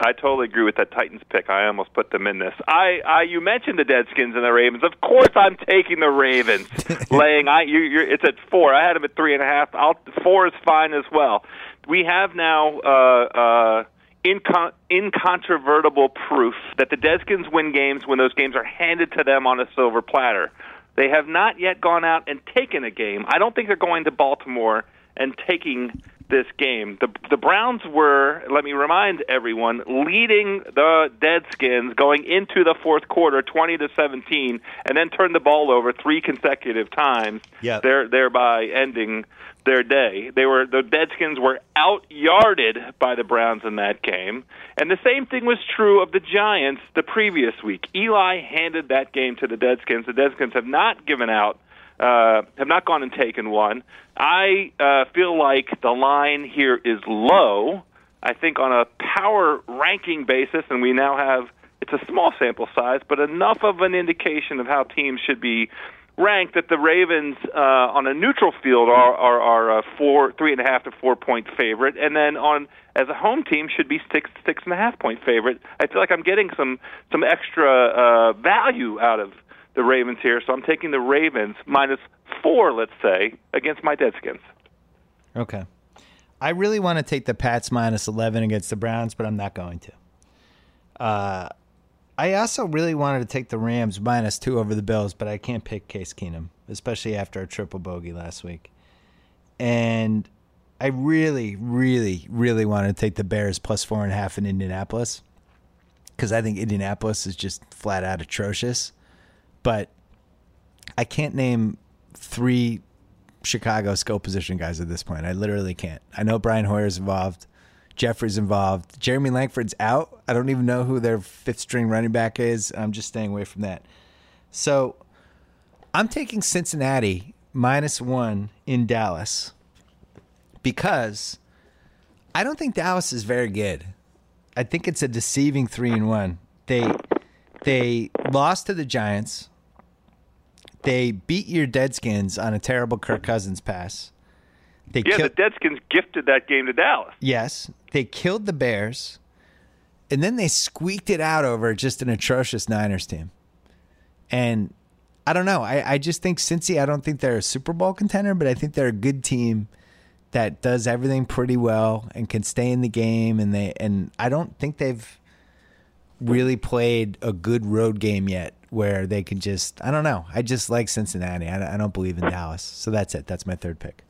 I totally agree with that Titans pick. I almost put them in this. I, I you mentioned the Deadskins and the Ravens. Of course, I'm taking the Ravens. [laughs] Laying, I you, you're, it's at four. I had them at three and a half. I'll, four is fine as well. We have now uh, uh, incon- incontrovertible proof that the Deadskins win games when those games are handed to them on a silver platter. They have not yet gone out and taken a game. I don't think they're going to Baltimore and taking this game. The the Browns were, let me remind everyone, leading the Deadskins going into the fourth quarter, twenty to seventeen, and then turned the ball over three consecutive times. Yep. there thereby ending their day. They were the Deadskins were out yarded by the Browns in that game, and the same thing was true of the Giants the previous week. Eli handed that game to the Deadskins. The Deadskins have not given out uh, have not gone and taken one. I uh, feel like the line here is low. I think on a power ranking basis, and we now have it's a small sample size, but enough of an indication of how teams should be ranked that the Ravens uh, on a neutral field are are, are a four, three and a half to four point favorite, and then on as a home team should be six six and a half point favorite. I feel like I'm getting some some extra uh, value out of the Ravens here, so I'm taking the Ravens minus four, let's say, against my Deadskins. Okay. I really want to take the Pats minus 11 against the Browns, but I'm not going to. Uh, I also really wanted to take the Rams minus two over the Bills, but I can't pick Case Keenum, especially after a triple bogey last week. And I really, really, really wanted to take the Bears plus four and a half in Indianapolis because I think Indianapolis is just flat out atrocious. But I can't name three Chicago skill position guys at this point. I literally can't. I know Brian Hoyer's involved. Jeffery's involved. Jeremy Langford's out. I don't even know who their fifth string running back is. I'm just staying away from that. So I'm taking Cincinnati minus one in Dallas because I don't think Dallas is very good. I think it's a deceiving three and one. They they lost to the Giants. They beat your Deadskins on a terrible Kirk Cousins pass. They Yeah, killed, the Deadskins gifted that game to Dallas. yes, they killed the Bears, and then they squeaked it out over just an atrocious Niners team. And I don't know. I, I just think Cincy. I don't think they're a Super Bowl contender, but I think they're a good team that does everything pretty well and can stay in the game and they and I don't think they've really played a good road game yet where they can just I don't know. I just like Cincinnati. I, I don't believe in Dallas. So that's it. That's my third pick.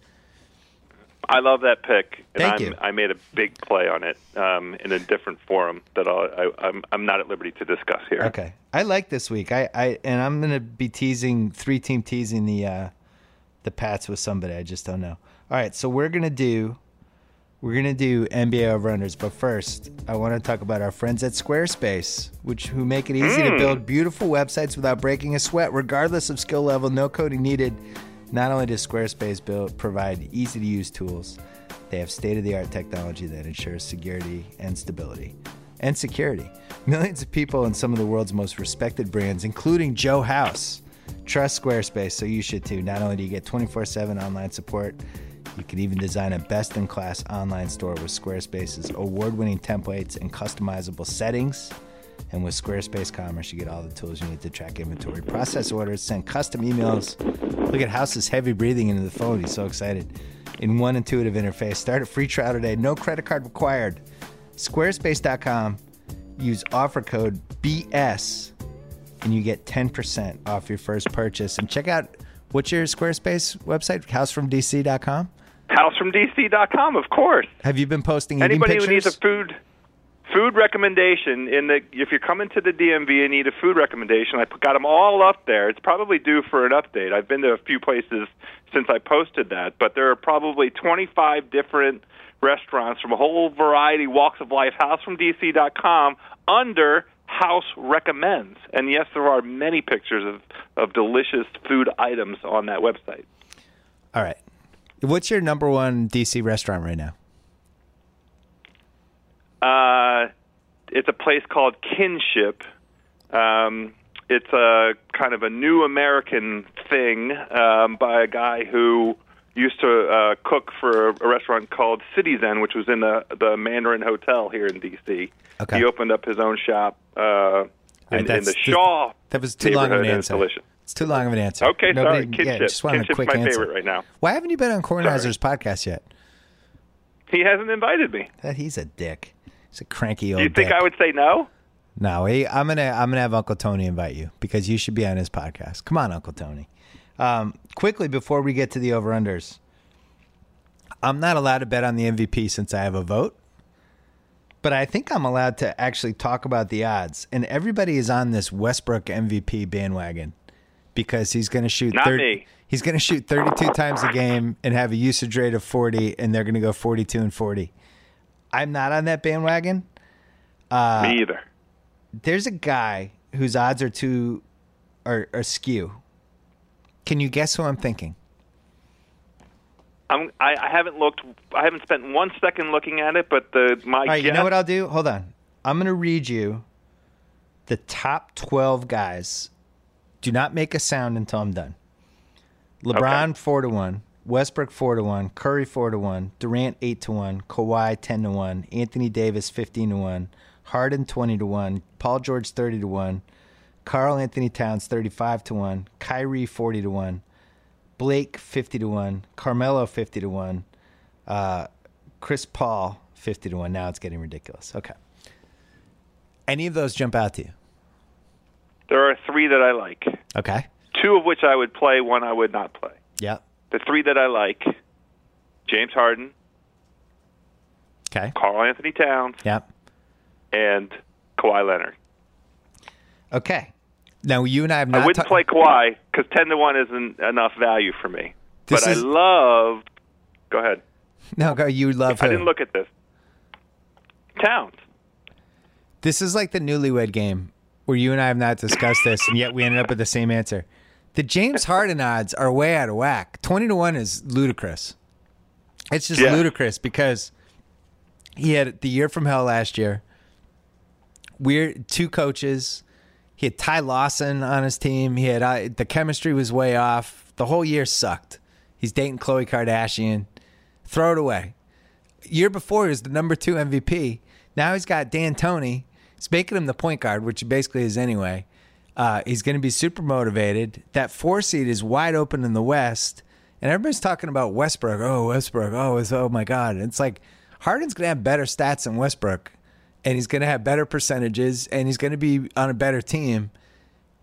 I love that pick. And Thank I'm, you. I made a big play on it um, in a different forum that I'll, I, I'm, I'm not at liberty to discuss here. Okay. I like this week. I, I and I'm gonna be teasing three team teasing the uh the Pats with somebody. I just don't know. All right, so we're gonna do we're gonna do NBA over unders, but first I want to talk about our friends at Squarespace, which who make it easy to hmm. build beautiful websites without breaking a sweat, regardless of skill level, no coding needed. Not only does Squarespace build, provide easy to use tools, they have state of the art technology that ensures security and stability and security. Millions of people and some of the world's most respected brands, including Joe House, trust Squarespace, so you should too. Not only do you get 24 7 online support, you can even design a best in class online store with Squarespace's award winning templates and customizable settings. And with Squarespace Commerce, you get all the tools you need to track inventory, process orders, send custom emails. Look at House's heavy breathing into the phone. He's so excited. In one intuitive interface. Start a free trial today. No credit card required. Squarespace.com. Use offer code BS and you get 10% off your first purchase. And check out what's your Squarespace website? Housefromdc.com. Housefromdc.com, of course. Have you been posting eating Anybody who needs a food food recommendation in the if you're coming to the DMV and need a food recommendation, I got them all up there. It's probably due for an update. I've been to a few places since I posted that, but there are probably 25 different restaurants from a whole variety walks of life. Housefromdc.com under House recommends, and yes, there are many pictures of of delicious food items on that website. All right. What's your number one DC restaurant right now? Uh, it's a place called Kinship. Um, it's a kind of a new American thing um, by a guy who used to uh, cook for a restaurant called CityZen, which was in the the Mandarin Hotel here in D.C. Okay. He opened up his own shop uh, right, in, in that's- the Shaw. That was too long an answer. Delicious. It's too long of an answer. Okay, Nobody- sorry. Yeah, just wanted a quick my answer. favorite right now. Why haven't you been on Kornheiser's podcast yet? He hasn't invited me. That he's a dick. He's a cranky old. Do you think dick. I would say no? No, he, I'm gonna I'm gonna have Uncle Tony invite you because you should be on his podcast. Come on, Uncle Tony. Um, quickly before we get to the over unders, I'm not allowed to bet on the MVP since I have a vote, but I think I'm allowed to actually talk about the odds. And everybody is on this Westbrook MVP bandwagon because he's going to shoot. Not 30 me. He's going to shoot 32 times a game and have a usage rate of 40, and they're going to go 42 and 40. I'm not on that bandwagon. Uh, me either. there's a guy whose odds are too are, are skew. Can you guess who I'm thinking? I'm, I, I haven't looked. I haven't spent one second looking at it, but the my All right, you know what I'll do? Hold on. I'm going to read you the top 12 guys. Do not make a sound until I'm done. LeBron Okay. 4 to 1, Westbrook 4 to 1, Curry 4 to 1, Durant 8 to 1, Kawhi 10 to 1, Anthony Davis 15 to 1, Harden 20 to 1, Paul George 30 to 1, Karl-Anthony Towns 35 to 1, Kyrie 40 to 1, Blake 50 to 1, Carmelo 50 to 1, uh, Chris Paul 50 to 1. Now it's getting ridiculous. Okay. Any of those jump out to you? There are three that I like. Okay. Two of which I would play, one I would not play. Yep. The three that I like: James Harden, Okay. Karl-Anthony Towns, Yep. and Kawhi Leonard. Okay. Now you and I have not. I wouldn't ta- play Kawhi because ten to one isn't enough value for me. This but is- I love. Go ahead. No, go. You love I who? didn't look at this. Towns. This is like the newlywed game where you and I have not discussed this, and yet we ended up with the same answer. The James Harden odds are way out of whack. Twenty to one is ludicrous. It's just Yeah. ludicrous because he had the year from hell last year. We're two coaches. He had Ty Lawson on his team. He had uh, the chemistry was way off. The whole year sucked. He's dating Khloe Kardashian. Throw it away. Year before he was the number two MVP. Now he's got D'Antoni. He's making him the point guard, which he basically is anyway. Uh, he's going to be super motivated. That four seed is wide open in the West, And everybody's talking about Westbrook. Oh, Westbrook. Oh, it's, oh my God. And it's like Harden's going to have better stats than Westbrook, and he's going to have better percentages, and he's going to be on a better team.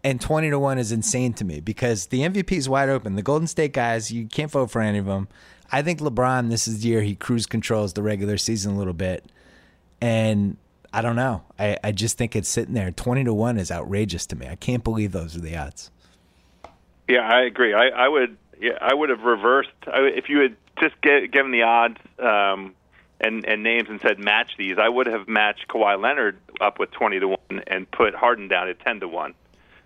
And 20 to 1 is insane to me because the MVP is wide open. The Golden State guys, you can't vote for any of them. I think LeBron, this is the year he cruise controls the regular season a little bit. And I don't know. I, I just think it's sitting there. 20 to 1 is outrageous to me. I can't believe those are the odds. Yeah, I agree. I, I would yeah, I would have reversed I, if you had just get, given the odds um, and and names and said match these. I would have matched Kawhi Leonard up with twenty to one and put Harden down at ten to one.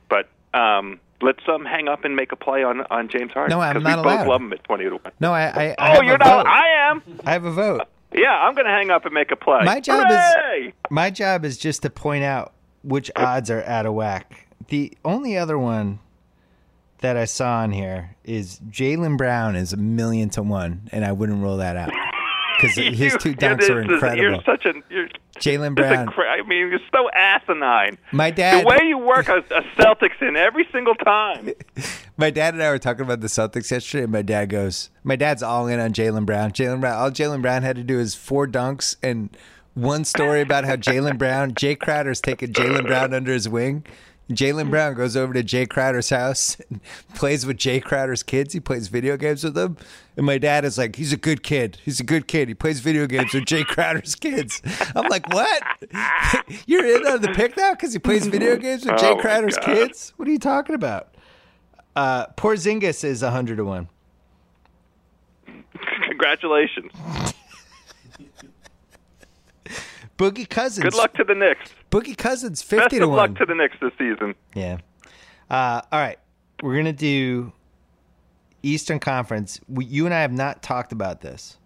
But um, let's um hang up and make a play on on James Harden. No, I'm not we allowed. both love him at twenty to one. No, I. I, I Oh, you're not. vote. I am. I have a vote. Yeah, I'm going to hang up and make a play. My job is- My job is just to point out which odds are out of whack. The only other one that I saw on here is Jaylen Brown is a million to one, and I wouldn't rule that out [laughs] because his You- two dunks are incredible. You're such a. You're, Jaylen Brown. I mean, you're so asinine. My dad. The way you work a, a Celtics in every single time. [laughs] My dad and I were talking about the Celtics yesterday, and my dad goes, "My dad's all in on Jaylen Brown. Jaylen Brown. All Jaylen Brown had to do is four dunks and one story about how Jaylen Brown, Jae Crowder's taking Jaylen Brown under his wing. Jaylen Brown goes over to Jae Crowder's house [laughs] and plays with Jae Crowder's kids. He plays video games with them. And my dad is like, he's a good kid. He's a good kid. He plays video games with Jae Crowder's kids. I'm like, what? [laughs] You're in on the pick now because he plays video games with Jae Oh, Crowder's kids? What are you talking about? Uh, Porzingis is 100 to 1. Congratulations. [laughs] Boogie Cousins. Good luck to the Knicks. Boogie Cousins, Best 50 to of 1. luck to the Knicks this season. Yeah. Uh, all right. We're going to do Eastern Conference. We, you and I have not talked about this.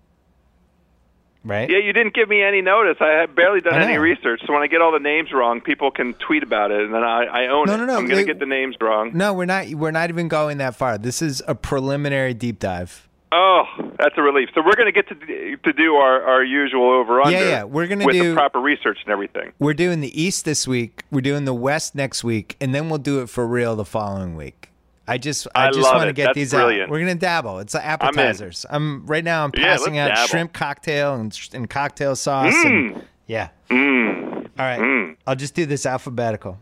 Right? Yeah, you didn't give me any notice. I have barely done any research, so when I get all the names wrong, people can tweet about it, and then I, I own No, it. no, no. I'm going to get the names wrong. No, we're not we're not even going that far. This is a preliminary deep dive. Oh, that's a relief. So we're going to get to to do our, our usual over under. Yeah, yeah, we're gonna with do- the proper research and everything. We're doing the East this week. We're doing the West next week, and then we'll do it for real the following week. I just I, I just want to get That's these brilliant. out. We're gonna dabble. It's appetizers. I'm, right now. I'm passing let's out dabble. shrimp cocktail and, and cocktail sauce. And, yeah. Mm. All right. I'll just do this alphabetical.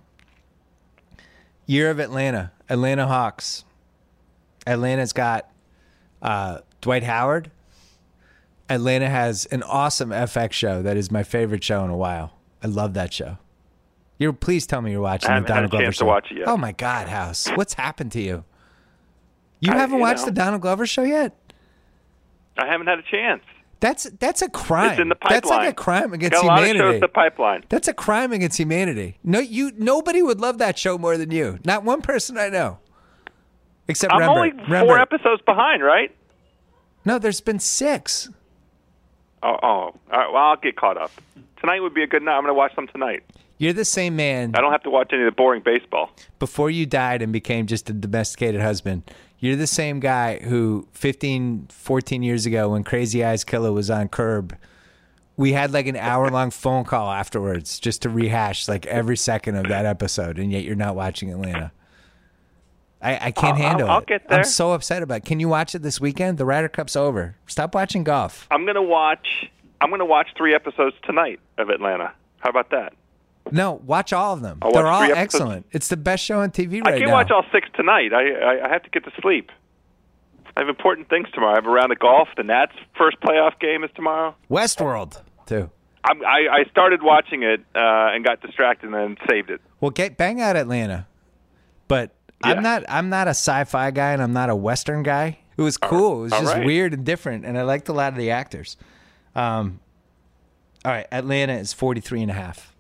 Year of Atlanta. Atlanta Hawks. Atlanta's got uh, Dwight Howard. Atlanta has an awesome FX show that is my favorite show in a while. I love that show. You're please tell me you're watching I the haven't had Donald a Glover chance to show. watch it yet. Oh my God, House! What's happened to you? You I- haven't you watched know. the Donald Glover show yet? I haven't had a chance. That's that's a crime. It's in the pipeline. That's like a crime against Got a lot humanity. of shows the pipeline. That's a crime against humanity. No, you. Nobody would love that show more than you. Not one person I know. Except I'm Rembert. only four Rembert. episodes behind, right? No, there's been six. Oh, oh. All right. Well, I'll get caught up. Tonight would be a good night. I'm going to watch them tonight. You're the same man I don't have to watch any of the boring baseball. before you died and became just a domesticated husband. You're the same guy who 15, 14 years ago when Crazy Eyes Killer was on Curb, we had like an hour long [laughs] phone call afterwards just to rehash like every second of that episode, and yet you're not watching Atlanta. I, I can't I'll- handle I'll it. get there. I'm so upset about it. Can you watch it this weekend? The Ryder Cup's over. Stop watching golf. I'm going to watch. I'm going to watch three episodes tonight of Atlanta. How about that? No, watch all of them. I'll They're all excellent. It's the best show on TV right now. I can't now. watch all six tonight. I, I I have to get to sleep. I have important things tomorrow. I have a round of golf. The Nats' first playoff game is tomorrow. Westworld too. I'm, I I started watching it uh, and got distracted and then saved it. Well, get bang out Atlanta, but I'm not. I'm not a sci-fi guy, and I'm not a Western guy. It was cool. It was all just right. weird and different, and I liked a lot of the actors. Um, all right, Atlanta is 43 and a half.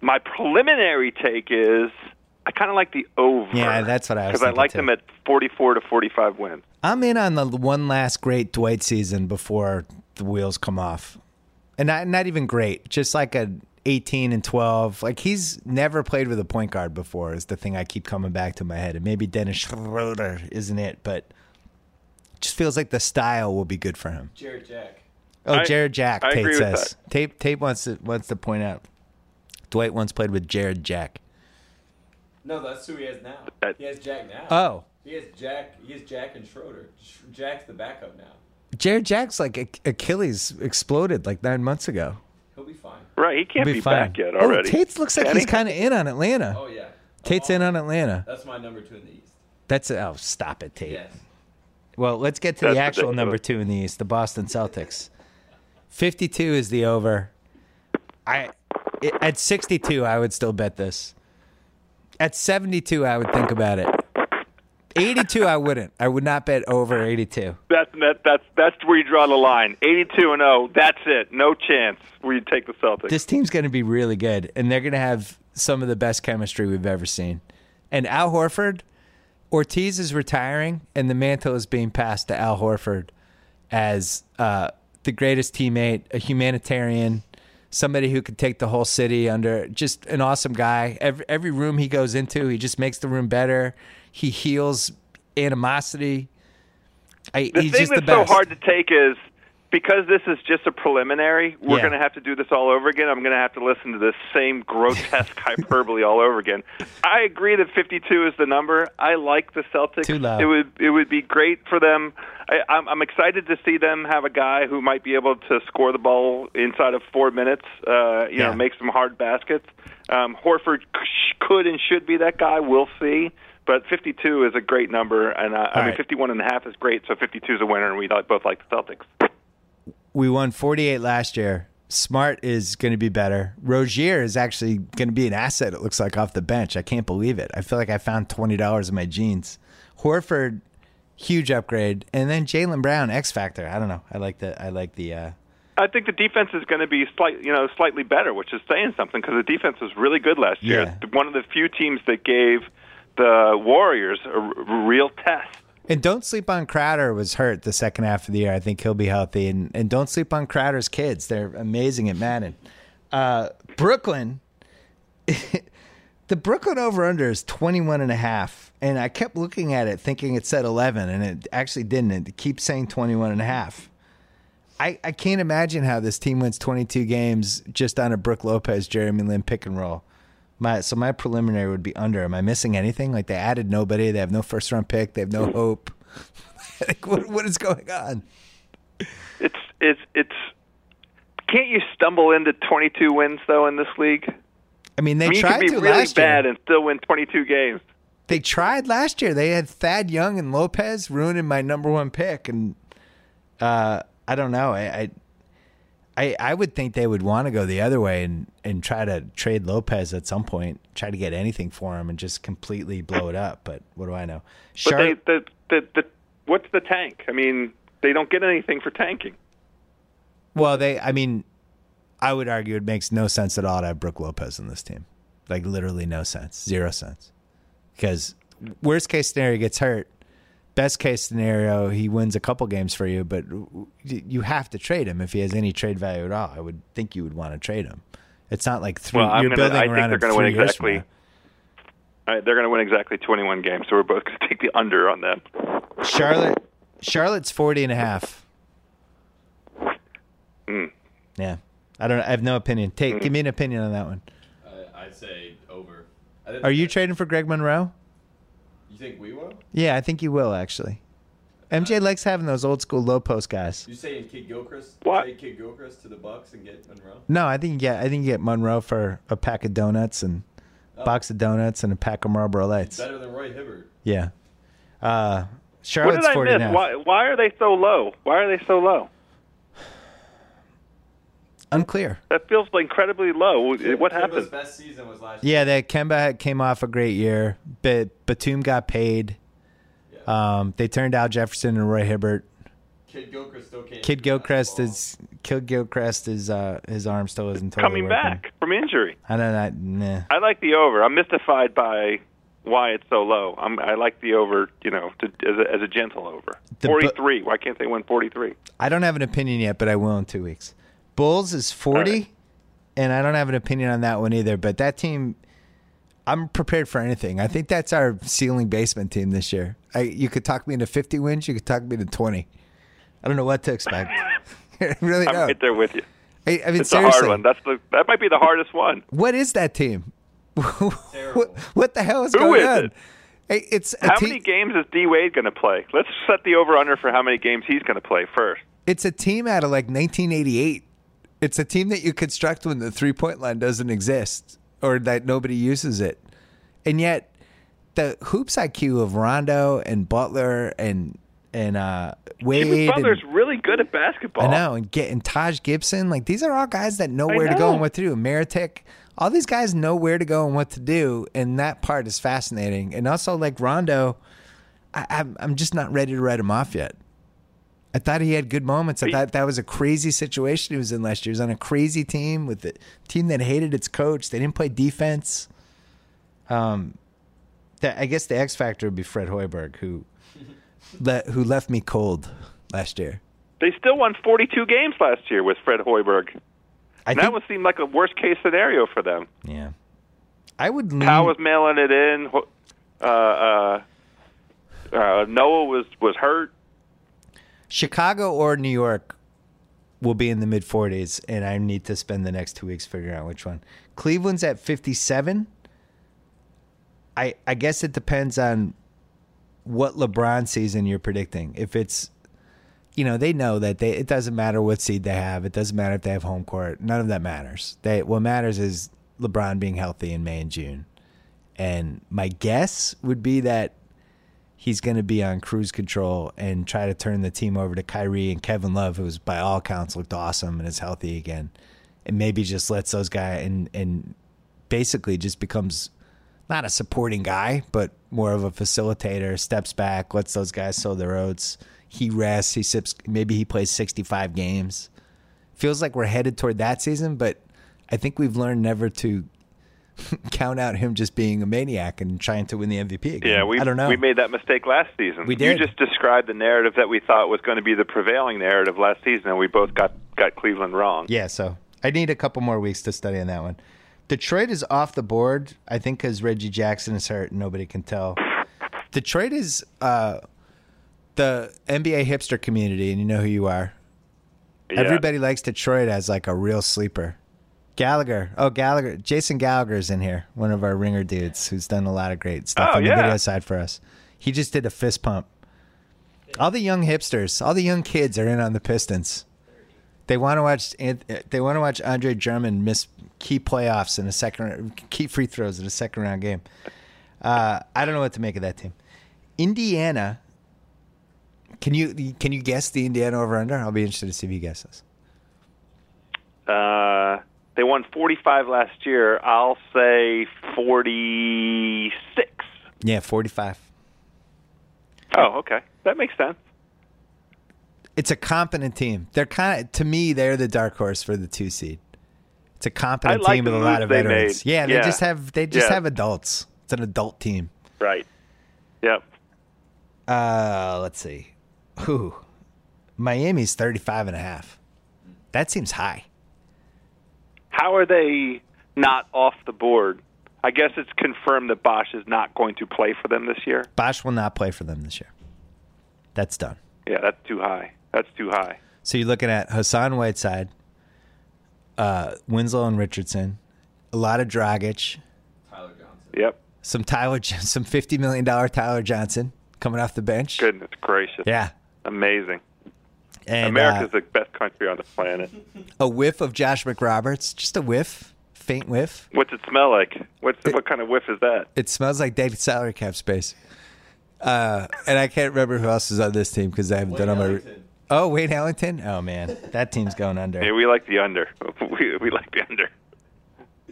My preliminary take is I kind of like the over. Yeah, that's what I was because I like too. them at 44 to 45 wins. I'm in on the one last great Dwight season before the wheels come off, and not not even great, just like a 18 and 12. Like he's never played with a point guard before. Is the thing I keep coming back to my head, and maybe Dennis Schroeder isn't it, but just feels like the style will be good for him. Jarrett Jack. Oh, I- Jarrett Jack. I Tate agree with says. Tate Tate wants to wants to point out. Dwight once played with Jarrett Jack. No, that's who he has now. That- he has Jack now. Oh, He has Jack. He has Jack and Schroeder. Jack's the backup now. Jarrett Jack's like Achilles exploded like nine months ago. He'll be fine. Right, he can't He'll be, fine. back yet Oh, already. Tate looks like Can he's he? kind of in on Atlanta. Oh yeah. Tate's in on Atlanta. That's my number two in the East. That's oh, stop it, Tate. Yes. Well, let's get to the actual ridiculous. number two in the East, the Boston Celtics. Fifty-two is the over. I it, at sixty-two, I would still bet this. At seventy-two, I would think about it. Eighty-two, I wouldn't. I would not bet over eighty-two. That's that, that's that's where you draw the line. 82 and 0. That's it. No chance where you take the Celtics. This team's going to be really good, and they're going to have some of the best chemistry we've ever seen. And Al Horford, Ortiz is retiring, and the mantle is being passed to Al Horford as uh, the greatest teammate, a humanitarian, somebody who could take the whole city under. Just an awesome guy. Every every room he goes into, he just makes the room better. He heals animosity. I, the he's thing just that's the best. so hard to take is because this is just a preliminary. We're Yeah. going to have to do this all over again. I'm going to have to listen to this same grotesque [laughs] hyperbole all over again. I agree that 52 is the number. I like the Celtics. Too low. It would it would be great for them. I, I'm, I'm excited to see them have a guy who might be able to score the ball inside of four minutes. Uh, you Yeah. know, make some hard baskets. Um, Horford could and should be that guy. We'll see. But 52 is a great number, and uh, I mean right. 51 and a half is great. So 52 is a winner, and we both like the Celtics. We won 48 last year. Smart is going to be better. Rozier is actually going to be an asset. It looks like off the bench. I can't believe it. I feel like I found twenty dollars in my jeans. Horford, huge upgrade, and then Jaylen Brown, X factor. I don't know. I like the. I like the. Uh, I think the defense is going to be slight, you know, slightly better, which is saying something because the defense was really good last year. Yeah. One of the few teams that gave the Warriors a r- real test. And don't sleep on Crowder. Was hurt the second half of the year. I think he'll be healthy. And and don't sleep on Crowder's kids. They're amazing at Madden. Uh, Brooklyn. [laughs] the Brooklyn over under is 21 and a half. And I kept looking at it thinking it said 11 and it actually didn't. It keeps saying 21 and a half. I, I can't imagine how this team wins 22 games just on a Brooke Lopez, Jeremy Lin pick and roll. My so my preliminary would be under. Am I missing anything? Like they added nobody. They have no first round pick. They have no hope. [laughs] like what what is going on? It's it's it's. Can't you stumble into 22 wins though in this league? I mean, they I mean, tried to really last bad year. and still win 22 games. They tried last year. They had Thad Young and Lopez ruining my number one pick, and uh, I don't know. I, I I I would think they would want to go the other way and and try to trade Lopez at some point, try to get anything for him, and just completely blow it up. But what do I know? But they the, the the what's the tank? I mean, they don't get anything for tanking. Well, they. I mean, I would argue it makes no sense at all to have Brooke Lopez in this team. Like literally no sense, zero sense. Because worst case scenario he gets hurt. Best case scenario he wins a couple games for you, but you have to trade him if he has any trade value at all. I would think you would want to trade him. It's not like three. Well, I'm you're gonna- building I think they're gonna win years exactly- All right, they're going to win exactly 21 games, so we're both going [laughs] to take the under on that. Charlotte, Charlotte's 40 and a half. Hmm. Yeah, I don't. I have no opinion. Take, give me an opinion on that one. I, I'd say over. I think- Are you trading for Greg Monroe? You think we will? Yeah, I think you will actually. MJ likes having those old school low post guys. You saying Kidd-Gilchrist? What? Trade Kidd-Gilchrist to the Bucks and get Monroe? No, I think you get I think you get Monroe for a pack of donuts and Oh. box of donuts and a pack of Marlboro Lights. Better than Roy Hibbert. Yeah. Uh, What did I miss? and a half. Why, why are they so low? Why are they so low? Unclear. That feels incredibly low. What Kemba's happened? best season was last Yeah, that Kemba had- came off a great year, but Batum got paid. Yeah. Um, they turned out Jefferson and Roy Hibbert. Kidd-Gilchrist still can't. Kidd-Gilchrist is Kidd-Gilchrist is uh, his arm still isn't totally Coming working. back from injury. I don't know. Nah. I like the over. I'm mystified by why it's so low. I'm, I like the over, you know, to, as, a, as a gentle over. The bu- 43. why can't they win 43? I don't have an opinion yet, but I will in two weeks. Bulls is 40, right. and I don't have an opinion on that one either. But that team, I'm prepared for anything. I think that's our ceiling basement team this year. I, you could talk me into 50 wins, you could talk me into 20. I don't know what to expect. [laughs] [laughs] Really I'm don't. right there with you. I, I mean, It's seriously, a hard one. That's the that might be the hardest one. what is that team? [laughs] What, what the hell is Who going is on? it? Hey, It's How te- many games is D Wade going to play? Let's set the over under for how many games he's going to play first. it's a team out of like 1988. It's a team that you construct when the three point line doesn't exist or that nobody uses it. And yet, the hoops IQ of Rondo and Butler and and uh, Wade. Jimmy Butler's and, really good at basketball. I know, and get and Taj Gibson, like these are all guys that know I where to go and what to do. Mirotic, all these guys know where to go and what to do, and that part is fascinating. And also, like Rondo, I, I'm I'm just not ready to write him off yet. I thought he had good moments. I thought that was a crazy situation he was in last year. He was on a crazy team with a team that hated its coach. They didn't play defense. Um, the, I guess the X factor would be Fred Hoiberg, who [laughs] le- who left me cold last year. They still won 42 games last year with Fred Hoiberg. I that would seem like a worst case scenario for them. Yeah. I would lean. Was mailing it in. Uh, uh, uh, Noah was was hurt. Chicago or New York will be in the mid 40s, and I need to spend the next two weeks figuring out which one. Cleveland's at 57. I I guess it depends on what LeBron season you're predicting. If it's you know, they know that they it doesn't matter what seed they have. It doesn't matter if they have home court. None of that matters. They what matters is LeBron being healthy in May and June. And my guess would be that he's going to be on cruise control and try to turn the team over to Kyrie and Kevin Love, who's by all accounts looked awesome and is healthy again, and maybe just lets those guys and and basically just becomes not a supporting guy, but more of a facilitator. Steps back, lets those guys sow their oats. He rests. He sips. Maybe he plays sixty-five games. Feels like we're headed toward that season, but I think we've learned never to [laughs] count out him just being a maniac and trying to win the MVP again. Yeah, we I don't know. we made that mistake last season. We did. You just described the narrative that we thought was going to be the prevailing narrative last season, and we both got got Cleveland wrong. Yeah, so I need a couple more weeks to study on that one. Detroit is off the board, I think, because Reggie Jackson is hurt nobody can tell. Detroit is uh, the NBA hipster community, and you know who you are. Yeah. Everybody likes Detroit as like a real sleeper. Gallagher, oh Gallagher, Jason Gallagher's in here, one of our ringer dudes who's done a lot of great stuff Oh, on the video side for us. He just did a fist pump. All the young hipsters, all the young kids are in on the Pistons. They want to watch. They want to watch Andre Drummond miss key playoffs in a second, key free throws in a second round game. Uh, I don't know what to make of that team. Indiana. Can you can you guess the Indiana over under? I'll be interested to see if you guess this. Uh, they won 45 last year. I'll say 46. Yeah, forty five. Oh, okay. That makes sense. It's a competent team. They're kind of to me, they're the dark horse for the two seed. It's a competent like team with a lot of veterans. made. Yeah, they Yeah. just have they just Yeah. have adults. It's an adult team. Right. Yep. Uh, let's see. Who? Miami's 35 and a half. That seems high. How are they not off the board? I guess it's confirmed that Bosh is not going to play for them this year. Bosh will not play for them this year. That's done. Yeah, that's too high. That's too high. So you're looking at Hassan Whiteside, uh, Winslow and Richardson, a lot of Dragic, Tyler Johnson. Yep. some Tyler, [laughs] some $50 million Tyler Johnson coming off the bench. Goodness gracious. Yeah. Amazing. And America's uh, the best country on the planet. a whiff of Josh McRoberts, just a whiff, faint whiff. What's it smell like? What's what kind of whiff is that? It smells like dead salary cap space. Uh, and I can't remember who else is on this team because I haven't Wayne done all my. Ellington. Oh, Wayne Ellington. Oh man, that team's going under. Yeah, we like the under. [laughs] We, we like the under.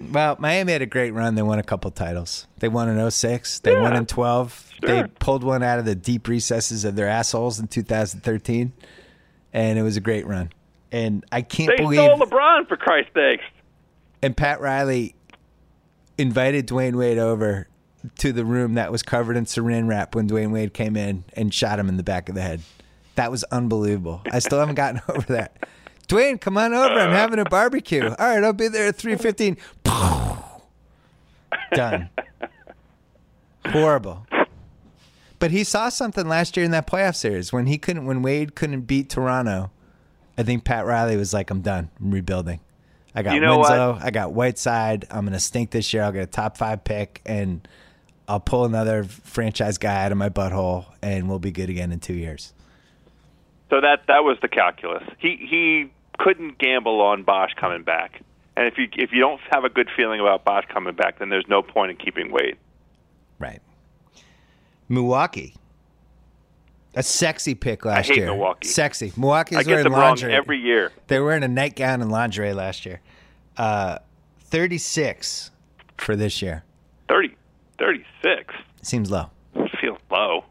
Well, Miami had a great run. They won a couple titles. They won in 06. They won in 12. They pulled one out of the deep recesses of their assholes in 2013. And it was a great run. And I can't They believe. stole LeBron for Christ's sakes. and Pat Riley invited Dwyane Wade over to the room that was covered in saran wrap when Dwyane Wade came in and shot him in the back of the head. That was unbelievable. I still haven't gotten [laughs] over that. Dwyane, come on over. I'm having a barbecue. All right, I'll be there at 3:15. [laughs] Done. Horrible. But he saw something last year in that playoff series when he couldn't when Wade couldn't beat Toronto. I think Pat Riley was like, I'm done. I'm rebuilding. I got You know what? I got Whiteside. I'm going to stink this year. I'll get a top five pick, and I'll pull another franchise guy out of my butthole, and we'll be good again in two years. So that that was the calculus. He he couldn't gamble on Bosh coming back. And if you if you don't have a good feeling about Bosh coming back, then there's no point in keeping Wade. Right. Milwaukee. A sexy pick last year. Milwaukee. Sexy. Milwaukee's I get wearing them lingerie. wrong every year. They were wearing a nightgown and lingerie last year. Uh, 36 for this year. 30, 36 Seems low. feels low.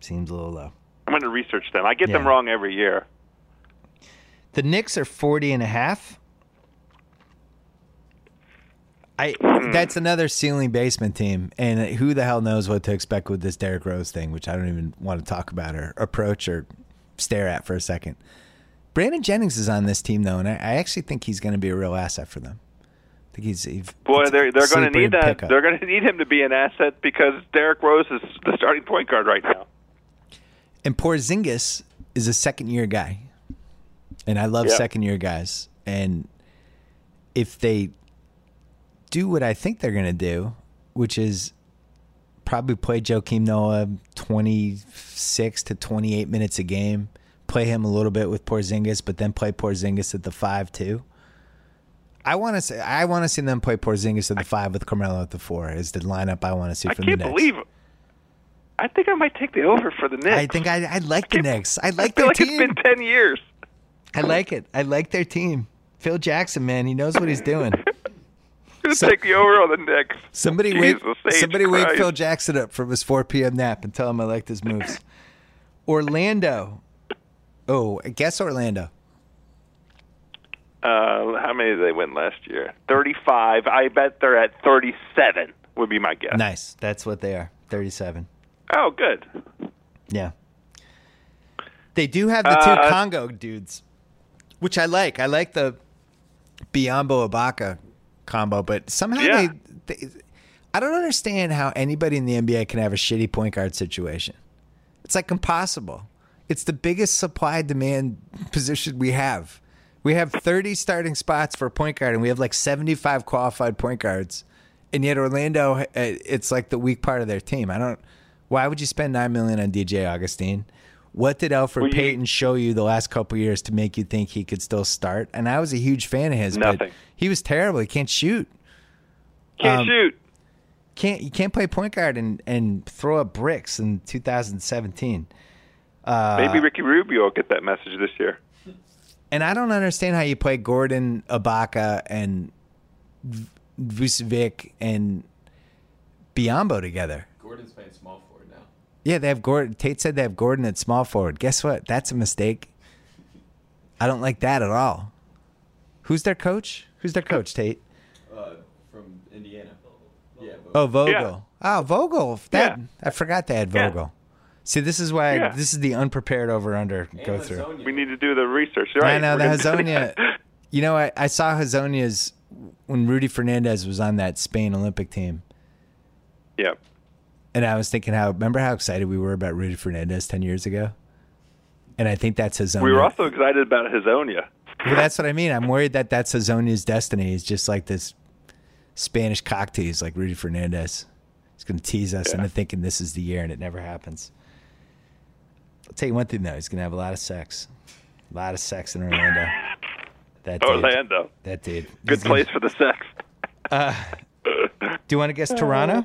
Seems a little low. I'm going to research them. I get them wrong every year. The Knicks are 40 and a half. I Hmm. that's another ceiling basement team, and who the hell knows what to expect with this Derrick Rose thing, which I don't even want to talk about or approach or stare at for a second. Brandon Jennings is on this team though, and I, I actually think he's going to be a real asset for them. I think he's, he's Boy, they're they're going to need that. pickup. They're going to need him to be an asset because Derrick Rose is the starting point guard right now. And Porzingis is a second year guy. And I love Yeah. second year guys. And if they do what I think they're going to do, which is probably play Joakim Noah 26 to 28 minutes a game, play him a little bit with Porzingis, but then play Porzingis at the 5 too. I want to say I want to see them play Porzingis at the 5 with Carmelo at the 4 is the lineup I want to see I from the Knicks. believe. I think I might take the over for the Knicks. I think I I like the can't- Knicks. I [laughs] I like feel their like team. it's been ten years. I like it. I like their team. Phil Jackson, man, he knows what he's doing. [laughs] I'm gonna So- take the over on the Knicks. Somebody wake Jesus H. somebody wake Phil Jackson up from his 4 p.m. nap and tell him I like his moves. Orlando. Oh, guess Orlando. Uh, how many did they win last year? Thirty-five. I bet they're at thirty-seven. Would be my guess. Nice. That's what they are. 37. Oh, good. Yeah. They do have the two Uh, Congo dudes, which I like. I like the Biyombo Ibaka combo, but somehow Yeah. they, they. I don't understand how anybody in the NBA can have a shitty point guard situation. It's like impossible. It's the biggest supply demand [laughs] position we have. We have 30 starting spots for a point guard, and we have like 75 qualified point guards. And yet Orlando, uh, it's like the weak part of their team. I don't. Why would you spend nine million on DJ Augustin? What did Elfrid Well, you- Payton show you the last couple years to make you think he could still start? And I was a huge fan of his, but Nothing. he was terrible. He can't shoot. Can't Um, shoot. Can't you can't play point guard and and throw up bricks in 2017. Uh, Maybe Ricky Rubio will get that message this year. And I don't understand how you play Gordon, Ibaka, and V- Vucevic and Biyombo together. Gordon's playing small forward now. Yeah, they have Gordon. Tate said they have Gordon at small forward. Guess what? That's a mistake. I don't like that at all. Who's their coach? Who's their coach, Tate? Uh, from Indiana. Yeah. But Oh, Vogel. Yeah. Oh, Vogel. That Yeah. I forgot they had Yeah. Vogel. See, this is why Yeah. this is the unprepared over under go through. Lasonia. We need to do the research. Right? I know the We're gonna do Hezonja. [laughs] You know, I, I saw Hezonja's when Rudy Fernandez was on that Spain Olympic team, yeah. And I was thinking how remember how excited we were about Rudy Fernandez ten years ago, and I think that's Hezonja. We were also excited about Hezonja. Well, that's what I mean. I'm worried that that's Hezonja's destiny. Is just like this Spanish cock tease, like Rudy Fernandez. He's going to tease us Yeah. into thinking this is the year, and it never happens. I'll tell you one thing though: he's going to have a lot of sex, a lot of sex in Orlando. That dude, Orlando. that dude. Good He's gonna- place for the sex. Uh, do you want to guess Toronto? Uh,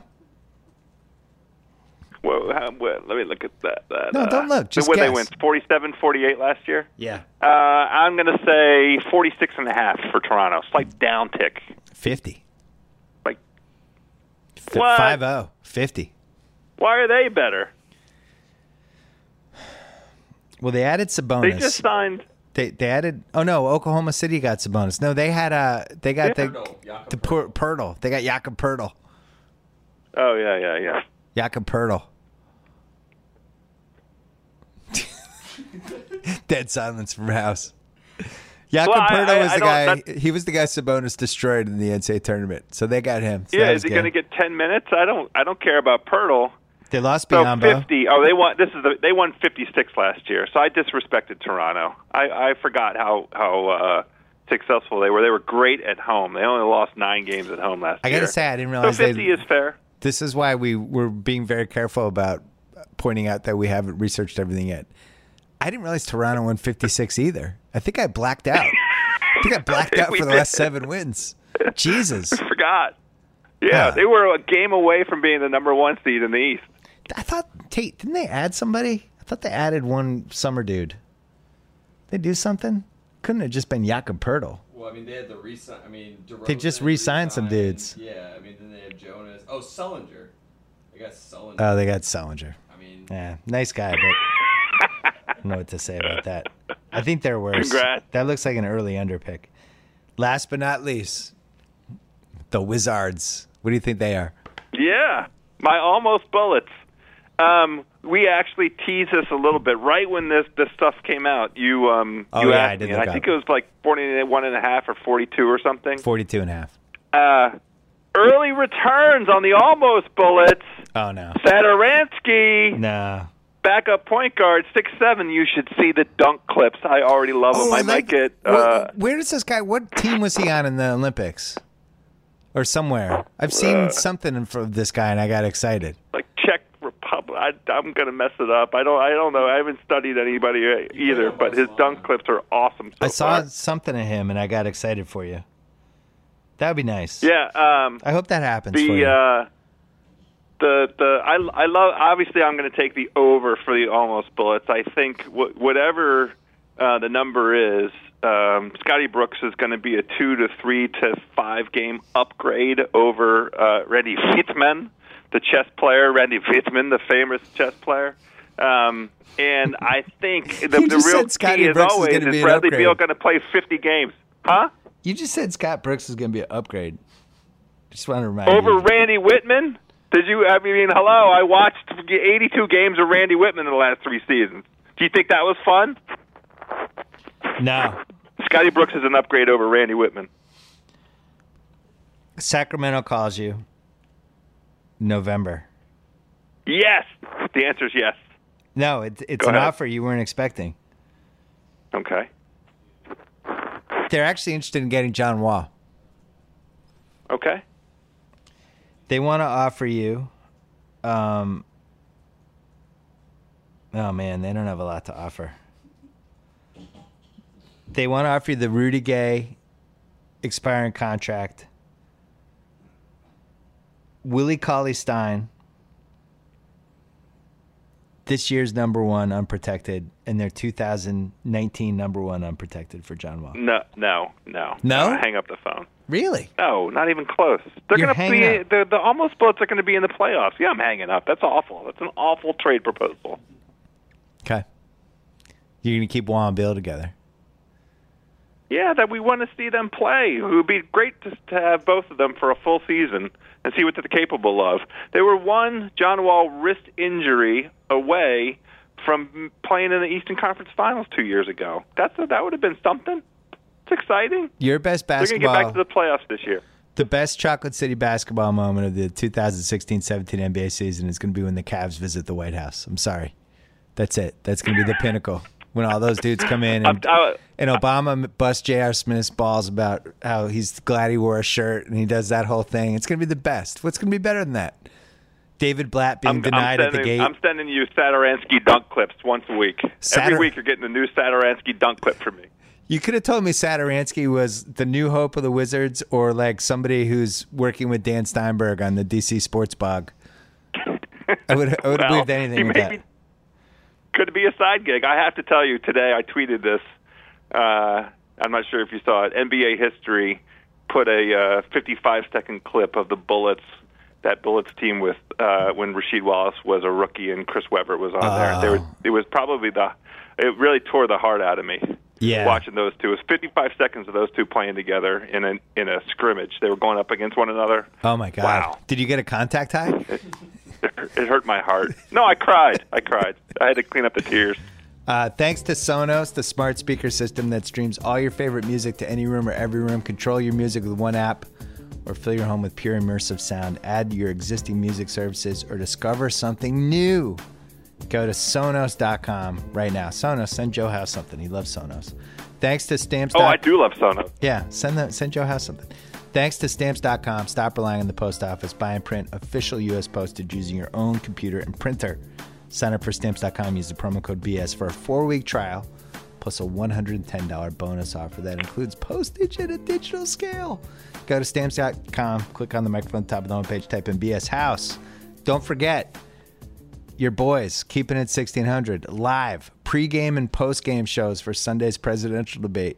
Well, how, well, let me look at that. that No, uh, don't look, just when they went 47 48 last year. Yeah, Uh, I'm going to say 46 and a half for Toronto. Slight down tick. fifty. Like, F- What? 5-0. 50. why are they better? Well, they added Sabonis. They just signed. They they added. Oh no, Oklahoma City got Sabonis. No, they had uh they got Yeah. the Poeltl, the Pur- Poeltl. They got Jakob Poeltl. Oh yeah, yeah, yeah. Jakob Poeltl. [laughs] Dead silence from House. Jakob Well, I- Poeltl I- was I the guy. don't- He was the guy Sabonis destroyed in the NCAA tournament. So they got him. So yeah, is he going to get 10 minutes? I don't. I don't care about Poeltl. They lost So Biyombo. 50. Oh, they won. This is the. They won 56 last year. So I disrespected Toronto. I, I forgot how how uh, successful they were. They were great at home. They only lost nine games at home last I year. I gotta say, I didn't so realize 50 they. is fair. This is why we were being very careful about pointing out that we haven't researched everything yet. I didn't realize Toronto won 56 either. I think I blacked out. I think I [laughs] blacked out for the did. last seven wins. Jesus. I [laughs] Forgot. Yeah, Yeah. they were a game away from being the number one seed in the East. I thought Tate didn't they add somebody? I thought they added one summer dude. They do something? Couldn't have just been Jakob Poeltl. Well, I mean, they had the re-sign. I mean, DeRozan They just re-signed some dudes. Yeah, I mean, then they have Jonas. Oh, Sullinger. They got Sullinger. Oh, they got Sullinger. I mean, Yeah, nice guy, but I don't know what to say about [laughs] that. I think they're worse. Congrats. That looks like an early underpick. Last but not least, the Wizards. What do you think they are? Yeah, my almost bullets. Um, we actually teased this a little bit right when this this stuff came out. You um Oh, you yeah, asked I did me, I think up. it was like forty one and a half or forty two or something. 42 and a half. Uh, early returns on the almost bullets. Oh, no. Satoransky, No. Backup point guard, six seven. You should see the dunk clips. I already love them. Oh, I I, like- might get. Where- Uh, where does this guy, what team was he on in the Olympics? Or somewhere. I've seen Uh, something from this guy and I got excited. like Czech Republic. I, I'm gonna mess it up. I don't. I don't know. I haven't studied anybody uh, either, but his dunk clips are awesome. So I saw far. something of him and I got excited for you. That would be nice. Yeah. Um, I hope that happens for you. the uh, the the I I love. Obviously, I'm going to take the over for the almost bullets. I think wh- whatever uh, the number is, um, Scotty Brooks is going to be a two to three to five game upgrade over uh, Randy Fitzman, the chess player. Randy Fitzman, the famous chess player. Um, and I think [laughs] the, the real key, Brooks is always, is an Bradley upgrade. Beal going to play 50 games, huh? You just said Scott Brooks is going to be an upgrade. Just want to remind over you. Randy Wittman? Did you? I mean, hello. I watched 82 games of Randy Wittman in the last three seasons. Do you think that was fun? No. Scotty Brooks is an upgrade over Randy Wittman. Sacramento calls you. November. Yes. The answer is yes. No, it, it's Go an ahead. offer you weren't expecting. Okay. They're actually interested in getting John Wall. Okay. They want to offer you. Um, oh man, they don't have a lot to offer. They want to offer you the Rudy Gay expiring contract. Willie Cauley Stein, this year's number one unprotected, and their 2019 number one unprotected for John Wall. No. No. No. No? Uh, hang up the phone. Really? No, not even close. They're You're to be up. the the almost bullets are going to be in the playoffs. Yeah, I'm hanging up. That's awful. That's an awful trade proposal. Okay. You're gonna keep Wall and Beal together. Yeah, that we want to see them play. It would be great to, to have both of them for a full season and see what they're capable of. They were one John Wall wrist injury away from playing in the Eastern Conference Finals two years ago. That's a, that would have been something. It's exciting. Your best basketball. They're going to get back to the playoffs this year. The best Chocolate City basketball moment of the 2016-17 NBA season is going to be when the Cavs visit the White House. I'm sorry. That's it. That's going to be the pinnacle. When all those dudes come in and, [laughs] I- and Obama busts J.R. Smith's balls about how he's glad he wore a shirt and he does that whole thing. It's going to be the best. What's going to be better than that? David Blatt being I'm, denied I'm at the gate. I'm sending you Satoransky dunk clips once a week. Satur- Every week you're getting a new Satoransky dunk clip from me. You could have told me Satoransky was the new hope of the Wizards or like somebody who's working with Dan Steinberg on the DC Sports Blog. I would I would have [laughs] believed anything with that. be- could be a side gig. I have to tell you today. I tweeted this. Uh, I'm not sure if you saw it. NBA history put a uh, 55 second clip of the Bullets. That Bullets team with uh, when Rasheed Wallace was a rookie and Chris Webber was on there. They were, Oh. it was probably the. It really tore the heart out of me. Yeah. Watching those two, it was 55 seconds of those two playing together in a in a scrimmage. They were going up against one another. Oh my god! Wow. Did you get a contact high? [laughs] It, hurt my heart. No, I cried. I cried. I had to clean up the tears. Uh, thanks to Sonos, the smart speaker system that streams all your favorite music to any room or every room. Control your music with one app or fill your home with pure immersive sound. Add your existing music services or discover something new. Go to Sonos.com right now. Sonos, send Joe House something. He loves Sonos. Thanks to Stamps. Oh, I do love Sonos. Yeah, send the, send Joe House something. Thanks to stamps.com. Stop relying on the post office. Buy and print official U.S. postage using your own computer and printer. Sign up for stamps.com. Use the promo code BS for a four week trial plus a $110 bonus offer that includes postage at a digital scale. Go to stamps.com, click on the microphone at the top of the homepage, type in BS House. Don't forget, your boys, keeping it 1600, live pregame and postgame shows for Sunday's presidential debate,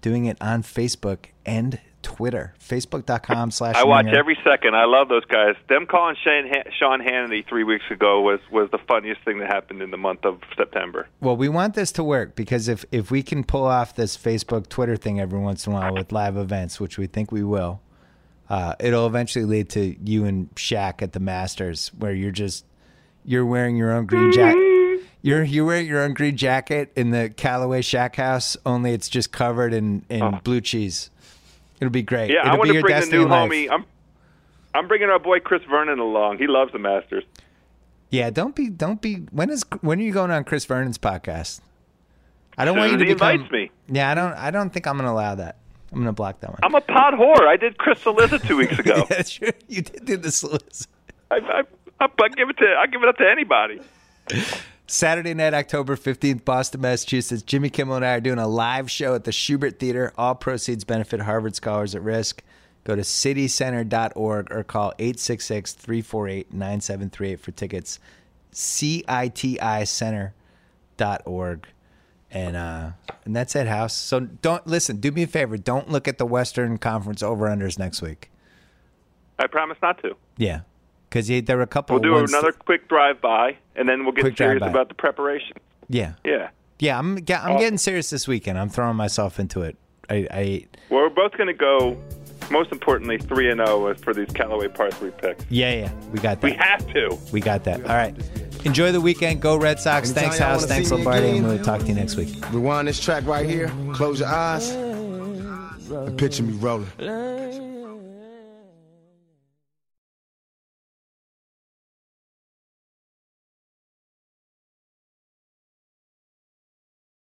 doing it on Facebook and Twitter. Facebook.com slash. I watch every second. I love those guys. Them calling Shane ha- Sean Hannity three weeks ago was was the funniest thing that happened in the month of September. Well, we want this to work because if if we can pull off this Facebook Twitter thing every once in a while with live events, which we think we will, uh, it'll eventually lead to you and Shaq at the Masters, where you're just you're wearing your own green jacket. You're you're wearing your own green jacket in the Callaway Shack house, only it's just covered in in blue cheese. It'll be great. Yeah, It'll I be want to your bring the new life. homie. I'm I'm bringing our boy Chris Vernon along. He loves the Masters. Yeah, don't be don't be. When is when are you going on Chris Vernon's podcast? I don't Soon want you to he become. invites me. Yeah, I don't. I don't think I'm going to allow that. I'm going to block that one. I'm a pot whore. I did Chris Cillizza two weeks ago. [laughs] yeah, sure. You did do the solicit. I, I, I, I give it to I give it up to anybody. [laughs] Saturday night, October 15th, Boston, Massachusetts. Jimmy Kimmel and I are doing a live show at the Shubert Theater. All proceeds benefit Harvard Scholars at Risk. Go to citicenter.org or call 866 348 9738 for tickets. CITI Center.org. And uh, and that's it, House. So don't listen. Do me a favor. Don't look at the Western Conference over unders next week. I promise not to. Yeah, because there were a couple. We'll do ones another quick drive by, and then we'll get Quick serious about the preparation. yeah, Yeah. yeah. I'm I'm Awesome. getting serious this weekend. I'm throwing myself into it. I, I Well, we're both going to go. Most importantly, three and zero for these Callaway par three picks. yeah yeah. We got that. We have to. We got that. All right. Enjoy the weekend. Go Red Sox. Anytime Thanks, House. Thanks, see me Lombardi. again. And we'll talk to you next week. Rewind this track right here. Close your eyes. And picture me rolling.